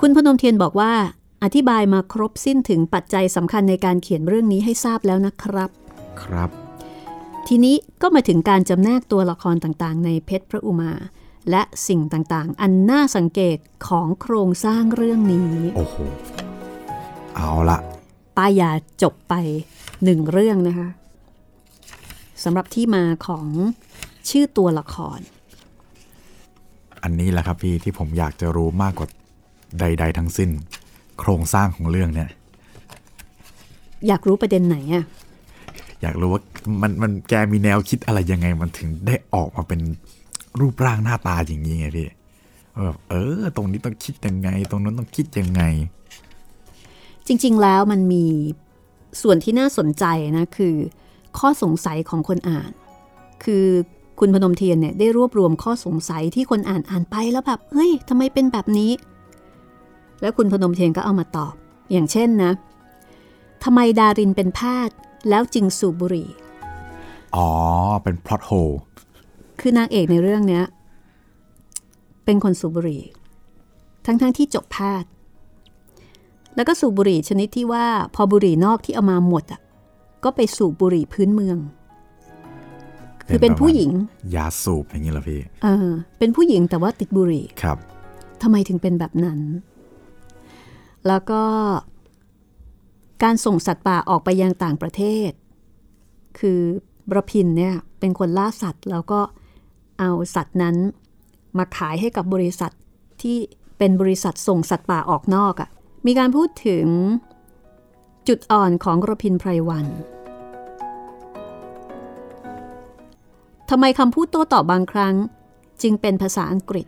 คุณพนมเทียนบอกว่า อธิบายมาครบสิ้นถึงปัจจัยสำคัญในการเขียนเรื่องนี้ให้ทราบแล้วนะครับ ครับ ทีนี้ก็มาถึงการจำแนกตัวละครต่างๆ ในเพชรพระอุมา และสิ่งต่างๆ อันน่าสังเกตของโครงสร้างเรื่องนี้ โอ้โห เอาละป้ายาจบไปหนึ่งเรื่องนะคะสำหรับที่มาของชื่อตัวละคร อันนี้แหละครับพี่ที่ผมอยากจะรู้มากกว่าใด ๆ ทั้งสิ้น โครงสร้างของเรื่องเนี่ย อยากรู้ประเด็นไหนอะอยากรู้ว่ามันมันแกมีแนวคิดอะไรยังไงมันถึงได้ออกมาเป็นรูปร่างหน้าตาอย่างนี้ไงพี่แบบเออ ตรงนี้ต้องคิดยังไง ตรงนั้นต้องคิดยังไง จริง ๆ แล้วมันมีส่วนที่น่าสนใจนะคือ ข้อสงสัยของคนอ่าน คือคุณพนมเทียนเนี่ยได้รวบรวมข้อสงสัยที่คนอ่านอ่านไปแล้วแบบเฮ้ยทำไมเป็นแบบนี้ แล้วคุณพนมเทียนก็เอามาตอบ อย่างเช่นนะทำไมดารินเป็นแพทย์แล้วจึงสูบบุหรี่ อ๋อ เป็น plot holeคือนางเอกในเรื่องเนี้ย เป็นคนสูบบุหรี่ ทั้งๆที่จบแพทย์ แล้วก็สูบบุหรี่ชนิดที่ว่าพอบุหรี่นอกที่เอามาหมดอะ ก็ไปสูบบุหรี่พื้นเมือง คือเป็นผู้หญิง ยาสูบอย่างนี้เหรอพี่ เออ เป็นผู้หญิงแต่ว่าติดบุหรี่ ครับทำไมถึงเป็นแบบนั้น แล้วก็การส่งสัตว์ป่าออกไปยังต่างประเทศ คือบรพินเนี่ยเป็นคนล่าสัตว์ แล้วก็เอาสัตว์นั้นมาขายให้กับบริษัทที่เป็นบริษัทส่งสัตว์ป่าออกนอกอะ่ะ มีการพูดถึงจุดอ่อนของรพินไพรวันทำไมคำพูดโต้ตอบบางครั้ง จึงเป็นภาษาอังกฤษ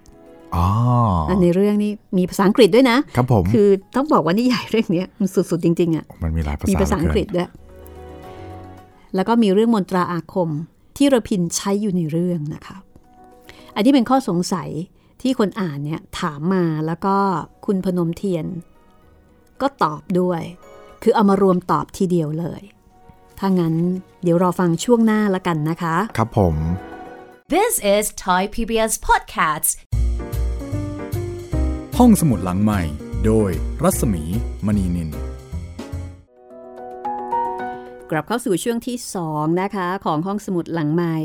ในเรื่องนี้มีภาษาอังกฤษด้วยนะครับผมคือต้องบอกว่านิยายเรื่องเนี้ยมันสุดๆจริงๆอะ่ะมันมีหลายภาษามีภาษาอังกฤษเหลืด้วยแล้วก็มีเรื่องมนตราอาคมที่ระพินใช้อยู่ในเรื่องนะคะอันนี้เป็นข้อสงสัยที่คนอ่านเนี่ยถามมาแล้วก็คุณพนมเทียน ก็ตอบด้วย คือเอามารวมตอบทีเดียวเลย ถ้างั้นเดี๋ยวรอฟังช่วงหน้าละกันนะคะ ครับผม This is Thai PBS Podcasts. ห้องสมุดหลังใหม่ โดยรัศมีมณีนิน กลับเข้าสู่ช่วงที่2นะคะ ของห้องสมุดหลังใหม่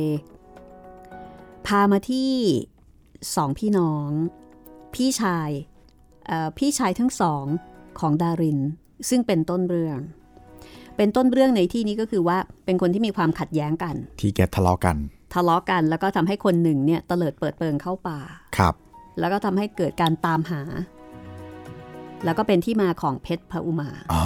พามาที่สองพี่น้อง พี่ชายเอ่อพี่ชายทั้งสองของดาริน ซึ่งเป็นต้นเรื่อง เป็นต้นเรื่องในที่นี้ก็คือว่าเป็นคนที่มีความขัดแย้งกัน ที่แกทะเลาะกัน ทะเลาะกันแล้วก็ทำให้คนหนึ่งเนี่ยเตลิดเปิดเปิงเข้าป่า ครับ แล้วก็ทำให้เกิดการตามหา แล้วก็เป็นที่มาของเพชรพระอุมาอ่า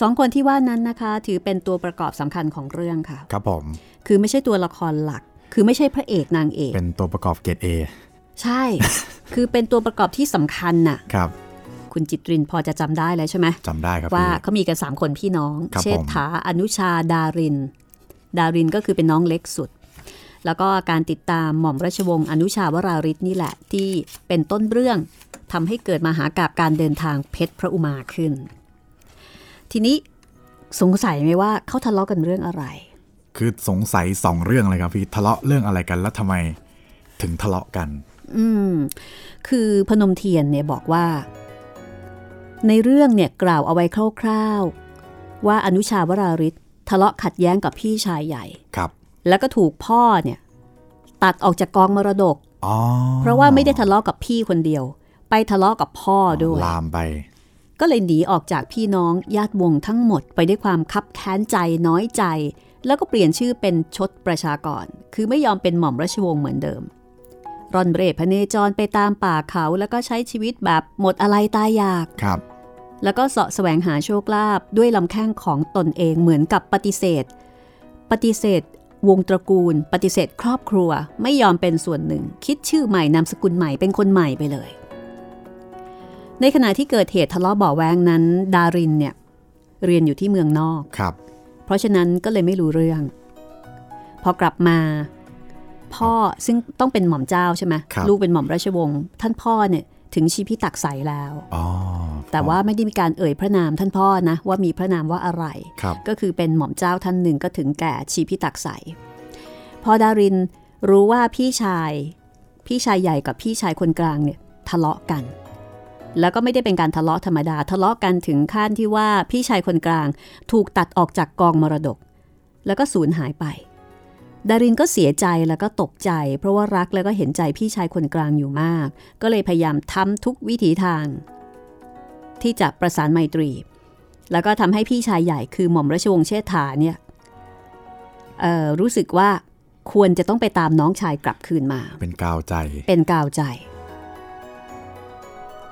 สองคนที่ว่านั้นนะคะ ถือเป็นตัวประกอบสำคัญของเรื่องค่ะ ครับผม คือไม่ใช่ตัวละครหลัก คือไม่ใช่พระเอกนางเอก เป็นตัวประกอบเกรดเอใช่ คือเป็นตัวประกอบที่สำคัญน่ะ ครับ คุณจิตรินพอจะจำได้แล้วใช่ไหมจำได้ครับว่าพี่เขามีกัน3คนพี่น้องครับเชษฐาอนุชาดาริน ดารินก็คือเป็นน้องเล็กสุด แล้วก็การติดตามหม่อมราชวงศ์อนุชาวราริศนี่แหละ ที่เป็นต้นเรื่องทำให้เกิดมหากาบการเดินทางเพชรพระอุมาขึ้น ทีนี้สงสัยไหมว่าเขาทะเลาะกันเรื่องอะไร คือสงสัยสองเรื่องเลยครับพี่ทะเลาะเรื่องอะไรกันแล้วทำไมถึงทะเลาะกัน อืมคือพนมเทียนเนี่ยบอกว่า ในเรื่องเนี่ยกล่าวเอาไว้คร่าวๆว่าอนุชาวราริศทะเลาะขัดแย้งกับพี่ชายใหญ่ ครับ แล้วก็ถูกพ่อเนี่ยตัดออกจากกองมรดกอ๋อเพราะว่าไม่ได้ทะเลาะกับพี่คนเดียว ไปทะเลาะกับพ่อด้วย ลามไป ก็เลยหนีออกจากพี่น้องญาติวงศ์ทั้งหมดไปด้วยความคับแค้นใจน้อยใจ แล้วก็เปลี่ยนชื่อเป็นชดประชากร คือไม่ยอมเป็นหม่อมราชวงศ์เหมือนเดิมร่อนเร่พเนจรไปตามป่าเขาแล้วก็ใช้ชีวิตแบบหมดอะไรตายอยากครับแล้วก็เสาะแสวงหาโชคลาภด้วยลำแข้งของตนเองเหมือนกับปฏิเสธ ปฏิเสธ วงตระกูล ปฏิเสธครอบครัวไม่ยอมเป็นส่วนหนึ่ง คิดชื่อใหม่นามสกุลใหม่เป็นคนใหม่ไปเลย ในขณะที่เกิดเหตุทะเลาะเบาะแวงนั้น ดารินเนี่ยเรียนอยู่ที่เมืองนอกครับ เพราะฉะนั้นก็เลยไม่รู้เรื่อง พอกลับมา พ่อซึ่งต้องเป็นหม่อมเจ้าใช่ไหมครับลูกเป็นหม่อมราชวงศ์ท่านพ่อเนี่ย ถึงชีพิตักใสแล้วอ๋อแต่ว่าไม่ได้มีการเอ่ยพระนามท่านพ่อนะว่ามีพระนามว่าอะไรครับก็คือเป็นหม่อมเจ้าท่านหนึ่งก็ถึงแก่ชีพิตักใสพอดารินรู้ว่าพี่ชาย พี่ชายใหญ่กับพี่ชายคนกลางเนี่ยทะเลาะกัน แล้วก็ไม่ได้เป็นการทะเลาะธรรมดา ทะเลาะกันถึงขั้นที่ว่าพี่ชายคนกลาง ถูกตัดออกจากกองมรดก แล้วก็สูญหายไป ดารินก็เสียใจแล้วก็ตกใจ เพราะว่ารักแล้วก็เห็นใจพี่ชายคนกลางอยู่มาก ก็เลยพยายามทำทุกวิถีทาง ที่จะประสานไมตรี แล้วก็ทำให้พี่ชายใหญ่คือหม่อมราชวงศ์เชษฐาเนี่ยเอ่อรู้สึกว่าควรจะต้องไปตามน้องชายกลับคืนมา เป็นกาวใจ เป็นกาวใจ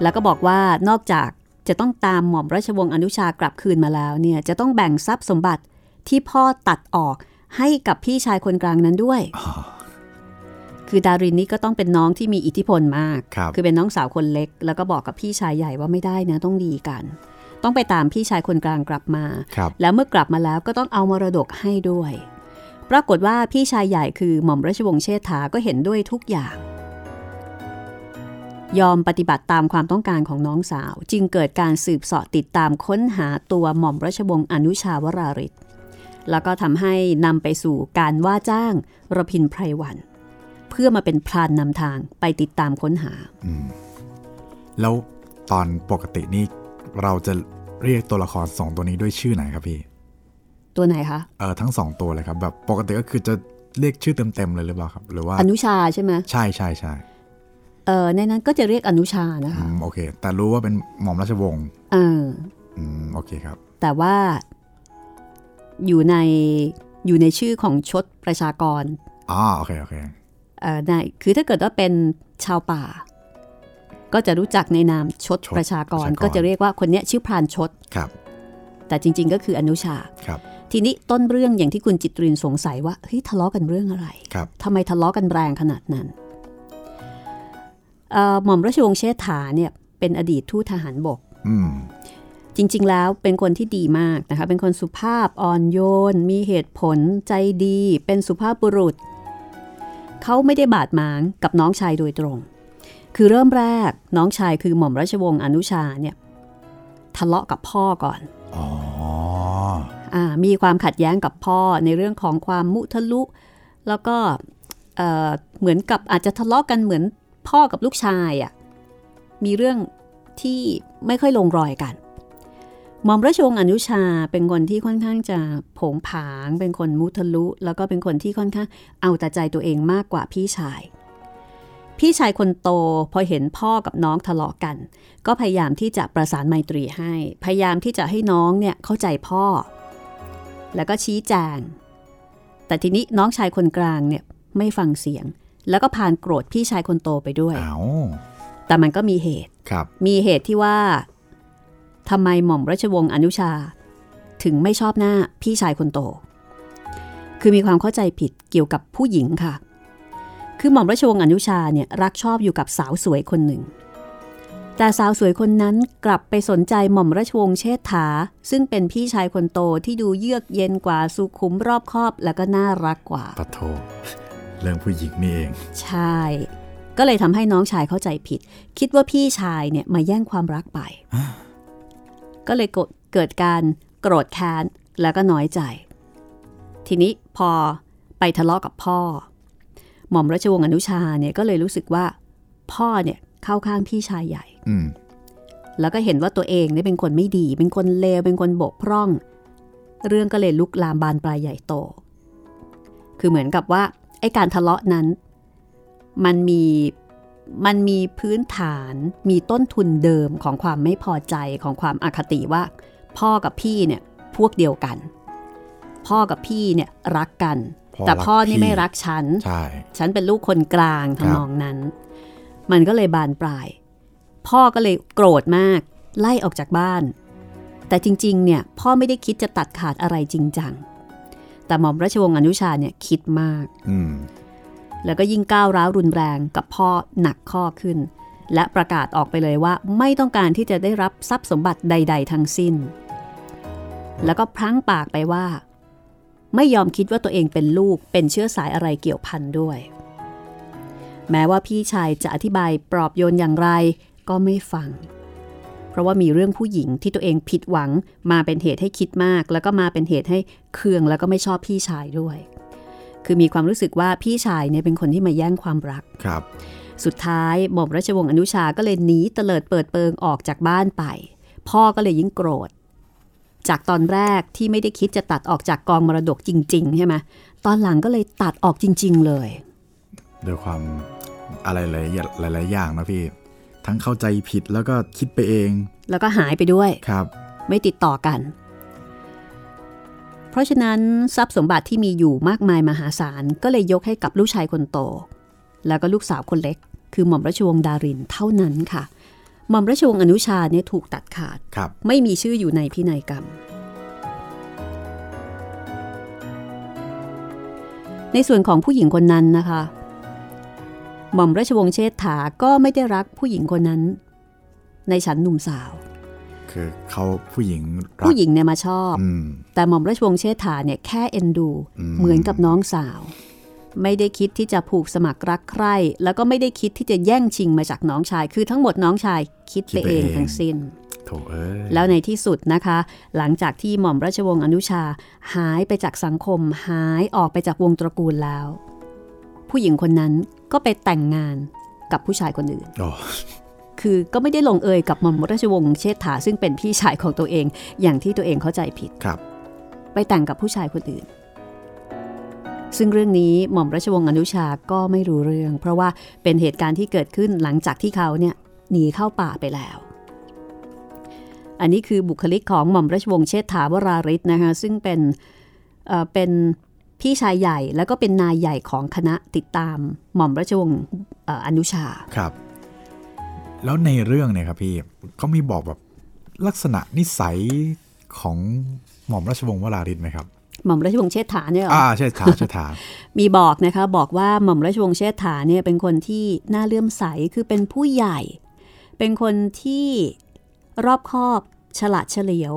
แล้วก็บอกว่านอกจากจะต้องตามหม่อมราชวงศ์อนุชากลับคืนมาแล้วเนี่ยจะต้องแบ่งทรัพย์สมบัติที่พ่อตัดออก ให้กับพี่ชายคนกลางนั้นด้วย คือดารินนี่ก็ต้องเป็นน้องที่มีอิทธิพลมากครับอเป็นน้องสาวคนเล็ก แล้วก็บอกกับพี่ชายใหญ่ว่าไม่ได้นะต้องดีกัน ต้องไปตามพี่ชายคนกลางกลับมาครับแล้วเมื่อกลับมาแล้วก็ต้องเอามรดกให้ด้วย ปรากฏว่าพี่ชายใหญ่คือหม่อมราชวงศ์เชษฐาก็เห็นด้วยทุกอย่าง ยอมปฏิบัติตามความต้องการของน้องสาว จึงเกิดการสืบเสาะติดตามค้นหาตัวหม่อมราชวงศ์อนุชาวราริศ แล้วก็ทำให้นำไปสู่การว่าจ้างระพินไพรวัน เพื่อมาเป็นพรานนำทางไปติดตามค้นหาแล้วตอนปกตินี่เราจะเรียกตัวละครสองตัวนี้ด้วยชื่อไหนครับพี่ ตัวไหนคะเออทั้งสองตัวเลยครับ แบบปกติก็คือจะเรียกชื่อเต็มๆเลยหรือเปล่าครับหรือว่า อนุชาใช่ไหมใช่ใช่ใช่เออในนั้นก็จะเรียกอนุชานะอืคะมโอเค แต่รู้ว่าเป็นหม่อมราชวงศ์เอออืมโอเคครับ แต่ว่า อยู่ในอยู่ในชื่อของชดประชากรอ๋อโอเคโอเคเอ่อในคือถ้าเกิดว่าเป็นชาวป่า ก็จะรู้จักในนามชดชดประชากรประชากร ก็จะเรียกว่าคนเนี้ยชื่อพรานชดครับ แต่จริง ๆ ก็คืออนุชาครับ ทีนี้ต้นเรื่องอย่างที่คุณจิตรินสงสัยว่าเฮ้ยทะเลาะกันเรื่องอะไรครับทำไมทะเลาะกันแรงขนาดนั้นเอ่อหม่อมราชวงศ์เชษฐาเนี่ยเป็นอดีตทูตทหารบกอืม จริง ๆ แล้วเป็นคนที่ดีมากนะคะ เป็นคนสุภาพอ่อนโยน มีเหตุผลใจดี เป็นสุภาพบุรุษ เขาไม่ได้บาดหมางกับน้องชายโดยตรง คือเริ่มแรกน้องชายคือหม่อมราชวงศ์อนุชาเนี่ยทะเลาะกับพ่อก่อนอ๋ออามีความขัดแย้งกับพ่อในเรื่องของความมุทะลุ แล้วก็เอ่อเหมือนกับอาจจะทะเลาะกันเหมือนพ่อกับลูกชายอะ่ะ มีเรื่องที่ไม่ค่อยลงรอยกันห ม่อมราชวงศ์อนุชาเป็นคนที่ค่อนข้างจะโผงผาง เป็นคนมุทะลุ แล้วก็เป็นคนที่ค่อนข้างเอาแต่ใจตัวเองมากกว่าพี่ชาย พี่ชายคนโตพอเห็นพ่อกับน้องทะเลาะกัน ก็พยายามที่จะประสานไมตรีให้ พยายามที่จะให้น้องเนี่ยเข้าใจพ่อ แล้วก็ชี้แจง แต่ทีนี้น้องชายคนกลางเนี่ยไม่ฟังเสียง แล้วก็พานโกรธพี่ชายคนโตไปด้วยเอาแต่มันก็มีเหตุครับมีเหตุที่ว่า ทำไมหม่อมราชวงศ์อนุชา ถึงไม่ชอบหน้าพี่ชายคนโต คือมีความเข้าใจผิดเกี่ยวกับผู้หญิงค่ะ คือหม่อมราชวงศ์อนุชาเนี่ยรักชอบอยู่กับสาวสวยคนหนึ่ง แต่สาวสวยคนนั้นกลับไปสนใจหม่อมราชวงศ์เชษฐา ซึ่งเป็นพี่ชายคนโตที่ดูเยือกเย็นกว่าสุขุมรอบคอบแล้วก็น่ารักกว่าปะโทเรื่องผู้หญิงนี่เอง ใช่ก็เลยทำให้น้องชายเข้าใจผิด คิดว่าพี่ชายเนี่ยมาแย่งความรักไป ก็เลยเกิดเกิดการโกรธแค้นแล้วก็น้อยใจ ทีนี้พอไปทะเลาะกับพ่อ หม่อมราชวงศ์อนุชาเนี่ยก็เลยรู้สึกว่าพ่อเนี่ยเข้าข้างพี่ชายใหญ่อืมแล้วก็เห็นว่าตัวเองเนี่ยเป็นคนไม่ดี เป็นคนเลวเป็นคนบกพร่อง เรื่องก็เลยลุกลามบานปลายใหญ่โต คือเหมือนกับว่าไอ้การทะเลาะนั้น มันมี มันมีพื้นฐานมีต้นทุนเดิมของความไม่พอใจของความอคติว่า พ่อกับพี่เนี่ยพวกเดียวกัน พ่อกับพี่เนี่ยรักกันพ่อแต่รักพ่อนี่พี่ไม่รักฉันใช่ฉันเป็นลูกคนกลางครับทำนองนั้น มันก็เลยบานปลาย พ่อก็เลยโกรธมาก ไล่ออกจากบ้าน แต่จริงๆเนี่ยพ่อไม่ได้คิดจะตัดขาดอะไรจริงจังแต่หม่อมราชวงศ์อนุชาเนี่ยคิดมากอืม แล้วก็ยิ่งก้าวร้าวรุนแรงกับพ่อหนักข้อขึ้น และประกาศออกไปเลยว่าไม่ต้องการที่จะได้รับทรัพย์สมบัติใด ๆ ทั้งสิ้น แล้วก็พลั้งปากไปว่า ไม่ยอมคิดว่าตัวเองเป็นลูกเป็นเชื้อสายอะไรเกี่ยวพันด้วย แม้ว่าพี่ชายจะอธิบายปลอบโยนอย่างไรก็ไม่ฟัง เพราะว่ามีเรื่องผู้หญิงที่ตัวเองผิดหวังมาเป็นเหตุให้คิดมาก แล้วก็มาเป็นเหตุให้เคืองแล้วก็ไม่ชอบพี่ชายด้วย คือมีความรู้สึกว่าพี่ชายเนี่ยเป็นคนที่มาแย่งความรักครับ สุดท้ายหม่อมราชวงศ์อนุชาก็เลยหนีเตลิดเปิดเปิงออกจากบ้านไป พ่อก็เลยยิ่งโกรธ จากตอนแรกที่ไม่ได้คิดจะตัดออกจากกองมรดกจริง ๆ ใช่ไหมตอนหลังก็เลยตัดออกจริง ๆ เลยด้วยความอะไรหลายหลายๆอย่างนะพี่ ทั้งเข้าใจผิดแล้วก็คิดไปเอง แล้วก็หายไปด้วยครับ ไม่ติดต่อกัน เพราะฉะนั้นทรัพย์สมบัติที่มีอยู่มากมายมหาศาลก็เลยยกให้กับลูกชายคนโต แล้วก็ลูกสาวคนเล็ก คือหม่อมราชวงศ์ดารินเท่านั้นค่ะ หม่อมราชวงศ์อนุชาเนี่ยถูกตัดขาดครับไม่มีชื่ออยู่ในพินัยกรรม ในส่วนของผู้หญิงคนนั้นนะคะ หม่อมราชวงศ์เชษฐาก็ไม่ได้รักผู้หญิงคนนั้น ในฉันหนุ่มสาว คือเขาผู้หญิงรักผู้หญิงเนี่ยมาชอบอืมแต่หม่อมราชวงศ์เชษฐาเนี่ยแค่เอ็นดูอืมเหมือนกับน้องสาว ไม่ได้คิดที่จะผูกสมัครรักใคร่ แล้วก็ไม่ได้คิดที่จะแย่งชิงมาจากน้องชาย คือทั้งหมดน้องชายคิดไปเองทั้งสิ้นโถเอ้ยแล้วในที่สุดนะคะ หลังจากที่หม่อมราชวงศ์อนุชา หายไปจากสังคม หายออกไปจากวงตระกูลแล้ว ผู้หญิงคนนั้นก็ไปแต่งงานกับผู้ชายคนอื่นโอ้ คือก็ไม่ได้ลงเอยกับหม่อมราชวงศ์เชษฐาซึ่งเป็นพี่ชายของตัวเองอย่างที่ตัวเองเข้าใจผิดครับ ไปแต่งกับผู้ชายคนอื่น ซึ่งเรื่องนี้หม่อมราชวงศ์อนุชาก็ไม่รู้เรื่อง เพราะว่าเป็นเหตุการณ์ที่เกิดขึ้นหลังจากที่เขาเนี่ยหนีเข้าป่าไปแล้ว อันนี้คือบุคลิกของหม่อมราชวงศ์เชษฐาวราริศนะคะซึ่งเป็นเอ่อเป็นพี่ชายใหญ่แล้วก็เป็นนายใหญ่ของคณะติดตามหม่อมราชวงศ์เอ่ออนุชาครับ แล้วในเรื่องเนี่ยครับพี่เขามีบอกแบบลักษณะนิสัยของหม่อมราชวงศ์วราริศไหมครับ หม่อมราชวงศ์เชษฐาเนี่ยเหรออ่าใช่ถามใช่ถามมีบอกนะคะ บอกว่าหม่อมราชวงศ์เชษฐาเนี่ยเป็นคนที่น่าเลื่อมใสคือเป็นผู้ใหญ่ เป็นคนที่รอบคอบฉลาดเฉลียว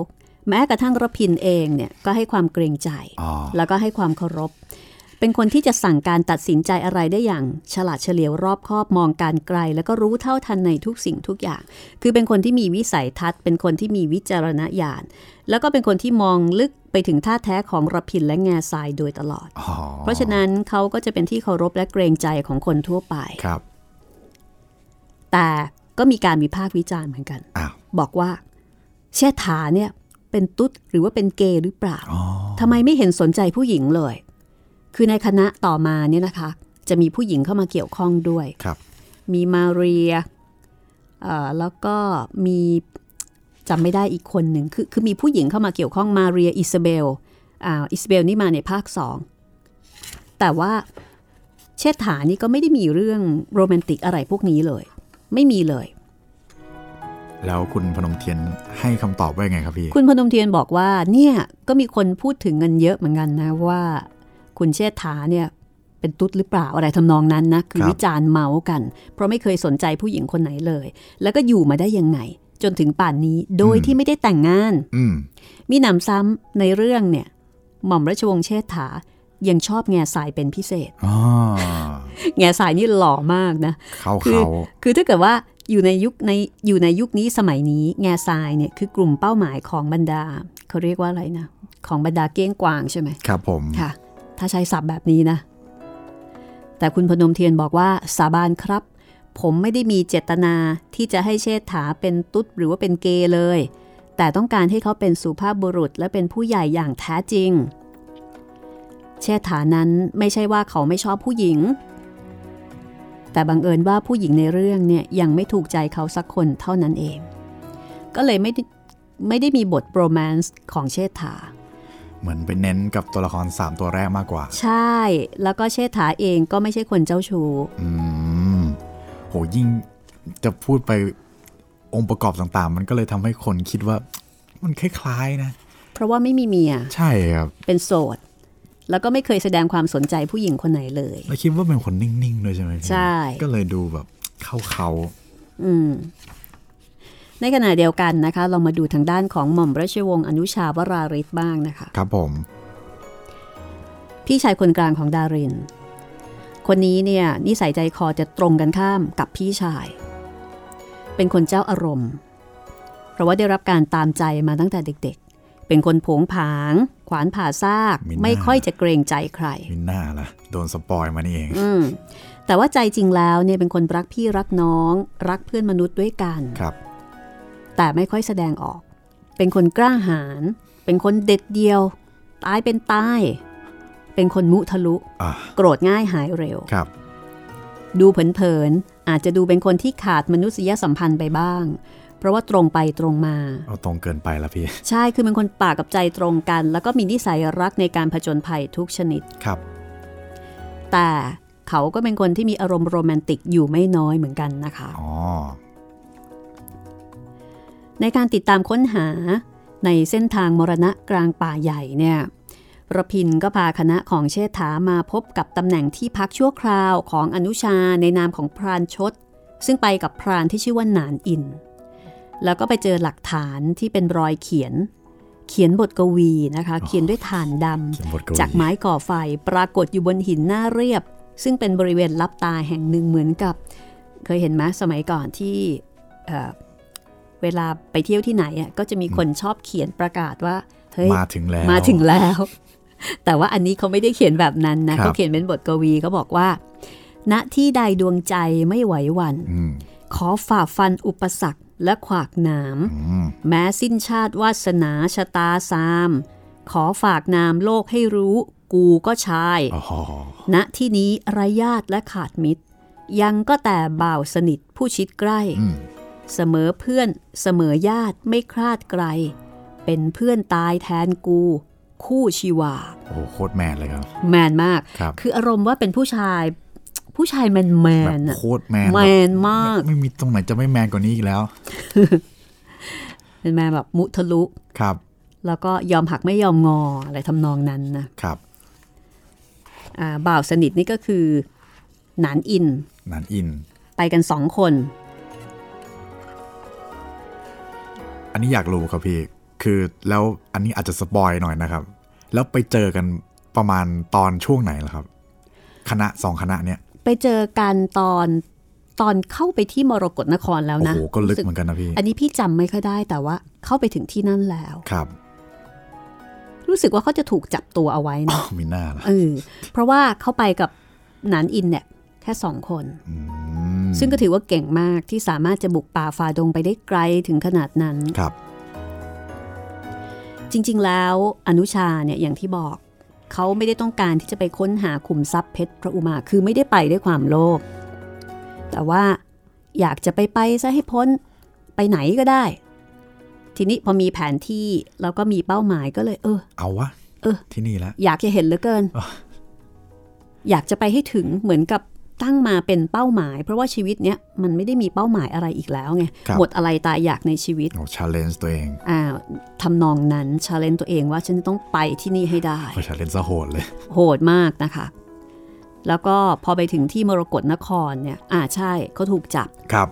แม้กระทั่งรพินเองเนี่ยก็ให้ความเกรงใจอ๋อแล้วก็ให้ความเคารพ เป็นคนที่จะสั่งการตัดสินใจอะไรได้อย่าง ฉลาดเฉลียวรอบคอบมองการไกล แล้วก็รู้เท่าทันในทุกสิ่งทุกอย่าง คือเป็นคนที่มีวิสัยทัศน์ เป็นคนที่มีวิจารณญาณแล้วก็เป็นคนที่มองลึกไปถึงท่าแท้ของรพินและแง่ทรายโดยตลอดอ๋อเพราะฉะนั้นเขาก็จะเป็นที่เคารพและเกรงใจของคนทั่วไปครับ แต่ก็มีการวิพากษ์วิจารณ์เหมือนกันอ้าวบอกว่าเชษฐาเนี่ยเป็นตุ๊ดหรือว่าเป็นเกย์หรือเปล่าอ๋อทำไมไม่เห็นสนใจผู้หญิงเลย คือในคณะต่อมาเนี่ยนะคะ จะมีผู้หญิงเข้ามาเกี่ยวข้องด้วยครับมีมาเรียเอ่อแล้วก็มีจำไม่ได้อีกคนหนึ่งคือคือมีผู้หญิงเข้ามาเกี่ยวข้องมาเรียอิซาเบลอ่าอิซาเบลนี่มาในภาคสองแต่ว่าเชษฐานี่ก็ไม่ได้มีเรื่อง romantic อะไรพวกนี้เลย ไม่มีเลย แล้วคุณพนมเทียนให้คำตอบว่ายังไงครับพี่ คุณพนมเทียนบอกว่าเนี่ยก็มีคนพูดถึงกันเยอะเหมือนกันนะว่า คุณเชษฐาเนี่ยเป็นตุ๊ดหรือเปล่าอะไรทำนองนั้นนะคือครับวิจารณ์เม้าท์กัน เพราะไม่เคยสนใจผู้หญิงคนไหนเลย แล้วก็อยู่มาได้ยังไง จนถึงป่านนี้โดยที่ไม่ได้แต่งงานอืมมีหนำซ้ำในเรื่องเนี่ย หม่อมราชวงศ์เชษฐายังชอบแง่สายเป็นพิเศษอ๋อแง่สายนี่หล่อมากนะเขาคือเขาคือถ้าเกิดว่าอยู่ในยุคในอยู่ในยุคนี้สมัยนี้แง่ทรายเนี่ยคือกลุ่มเป้าหมายของบรรดาเขาเรียกว่าอะไรนะ ของบรรดาเก้งกวางใช่ไหมครับผมค่ะ ถ้าใช้ศัพท์แบบนี้นะ แต่คุณพนมเทียนบอกว่าสาบานครับ ผมไม่ได้มีเจตนาที่จะให้เชษฐาเป็นตุ๊ดหรือว่าเป็นเกย์เลย แต่ต้องการให้เขาเป็นสุภาพบุรุษและเป็นผู้ใหญ่อย่างแท้จริง เชษฐานั้นไม่ใช่ว่าเขาไม่ชอบผู้หญิง แต่บังเอิญว่าผู้หญิงในเรื่องเนี่ยยังไม่ถูกใจเขาสักคนเท่านั้นเอง ก็เลยไม่ได้ไม่ได้มีบทโรแมนต์ของเชษฐา เหมือนไปเน้นกับตัวละคร 3 ตัวแรกมากกว่า ใช่ แล้วก็เชษฐาเองก็ไม่ใช่คนเจ้าชู้อืมโหยิ่งจะพูดไปองค์ประกอบต่างๆ มันก็เลยทำให้คนคิดว่า มันคล้ายๆนะ เพราะว่าไม่มีเมีย ใช่ครับ เป็นโสด แล้วก็ไม่เคยแสดงความสนใจผู้หญิงคนไหนเลย แล้วคิดว่าเป็นคนนิ่งๆด้วยใช่ไหมพี่ใช่ ก็เลยดูแบบเข้าเขาอืม ในขณะเดียวกันนะคะเรามาดูทางด้านของหม่อมราชวงศ์อนุชาวราริศบ้างนะคะ ครับผม พี่ชายคนกลางของดาริน คนนี้เนี่ยนิสัยใจคอจะตรงกันข้ามกับพี่ชาย เป็นคนเจ้าอารมณ์ เพราะว่าได้รับการตามใจมาตั้งแต่เด็กๆ เป็นคนโผงผาง ขวานผ่าซาก ไม่ค่อยจะเกรงใจใคร มิน่าล่ะ โดนสปอยมานี่เองอืมแต่ว่าใจจริงแล้วเนี่ยเป็นคนรักพี่รักน้อง รักเพื่อนมนุษย์ด้วยกันครับ แต่ไม่ค่อยแสดงออก เป็นคนกล้าหาญ เป็นคนเด็ดเดียว ตายเป็นตาย เป็นคนมุทะลุอะโกรธง่ายหายเร็วครับ ดูเผินๆ อาจจะดูเป็นคนที่ขาดมนุษยสัมพันธ์ไปบ้าง เพราะว่าตรงไปตรงมา เอาตรงเกินไปละพี่ ใช่ คือเป็นคนปากกับใจตรงกัน แล้วก็มีนิสัยรักในการผจญภัยทุกชนิด ครับ แต่เขาก็เป็นคนที่มีอารมณ์โรแมนติกอยู่ไม่น้อยเหมือนกันนะคะ อ๋อ ในการติดตามค้นหาในเส้นทางมรณะกลางป่าใหญ่เนี่ยระพินก็พาคณะของเชษฐามาพบกับตำแหน่งที่พักชั่วคราวของอนุชาในนามของพรานชด ซึ่งไปกับพรานที่ชื่อว่าหนานอิน แล้วก็ไปเจอหลักฐานที่เป็นรอยเขียน เขียนบทกวีนะคะ เขียนด้วยถ่านดเขียนบทกวีำจากไม้ก่อไฟปรากฏอยู่บนหินหน้าเรียบ ซึ่งเป็นบริเวณลับตาแห่งหนึ่งเหมือนกับ เคยเห็นไหมสมัยก่อนที่ เอ่อเวลาไปเที่ยวที่ไหนอะก็จะมีคนชอบเขียนประกาศว่าเฮ้ยมาถึงแล้วมาถึงแล้ว แต่ว่าอันนี้เขาไม่ได้เขียนแบบนั้นนะครับเขาเขียนเป็นบทกวีเขาบอกว่า ณที่ใดดวงใจไม่ไหวหวันอืมขอฝ่าฟันอุปสรรคและขวากหนามอืมแม้สิ้นชาติวาสนาชะตาซาม ขอฝากนามโลกให้รู้ กูก็ชายอ๋อณที่นี้ไรญาติและขาดมิตร ยังก็แต่บ่าวสนิทผู้ชิดใกล้อืม เสมอเพื่อนเสมอญาติไม่คลาดไกล เป็นเพื่อนตายแทนกู คู่ชีวา โอ้โหโคตรแมนเลยครับ แมนมากครับคืออารมณ์ว่าเป็นผู้ชายผู้ชายแมนแมแบนบอะโคตรแมนแมแบบนมาก ไม่มีตรงไหนจะไม่แมนกว่านี้อีกแล้ว เป็นแมนแบบมุทะลุครับ แล้วก็ยอมหักไม่ยอมงออะไรทำนองนั้นนะครับอ่าบ่าวสนิทนี่ก็คือ หนานอินนันอิน ไปกันสองคน อันนี้อยากรู้ครับพี่ คือแล้วอันนี้อาจจะสปอยหน่อยนะครับ แล้วไปเจอกันประมาณตอนช่วงไหนล่ะครับ คณะสองคณะเนี้ยไปเจอกันตอนตอนเข้าไปที่มรกรนครแล้วโอ้นะโหก็ลึกรู้สึเหมือนกันนะพี่ อันนี้พี่จำไม่ค่อยได้แต่ว่าเข้าไปถึงที่นั่นแล้วครับ รู้สึกว่าเขาจะถูกจับตัวเอาไว้อ๋อนะมีหน้าล่ะเออเพราะว่าเข้าไปกับหนานอินเนี่ยแค่สองคน อืม ซึ่งก็ถือว่าเก่งมากที่สามารถจะบุกป่าฝ่าดงไปได้ไกลถึงขนาดนั้นครับ จริง ๆ แล้วอนุชาเนี่ยอย่างที่บอก เขาไม่ได้ต้องการที่จะไปค้นหาขุมทรัพย์เพชรพระอุมาคือไม่ได้ไปด้วยความโลภแต่ว่าอยากจะไปไปซะให้พ้นไปไหนก็ได้ ทีนี้พอมีแผนที่แล้วก็มีเป้าหมายก็เลย เออ เอาวะเออที่นี่แล้วอยากจะเห็นเหลือเกินอะอยากจะไปให้ถึงเหมือนกับ ตั้งมาเป็นเป้าหมาย เพราะว่าชีวิตเนี้ยมันไม่ได้มีเป้าหมายอะไรอีกแล้วไงครับหมดอาลัยตายอยากในชีวิตโอ้ชาเลนจ์ตัวเองอ่าทำนองนั้น challenge ตัวเองว่าฉันจะต้องไปที่นี่ให้ได้โอ้ challenge ซะโหดเลย โหดมากนะคะ แล้วก็พอไปถึงที่มรกรนครเนี่ยอ่าใช่เขาถูกจับครับ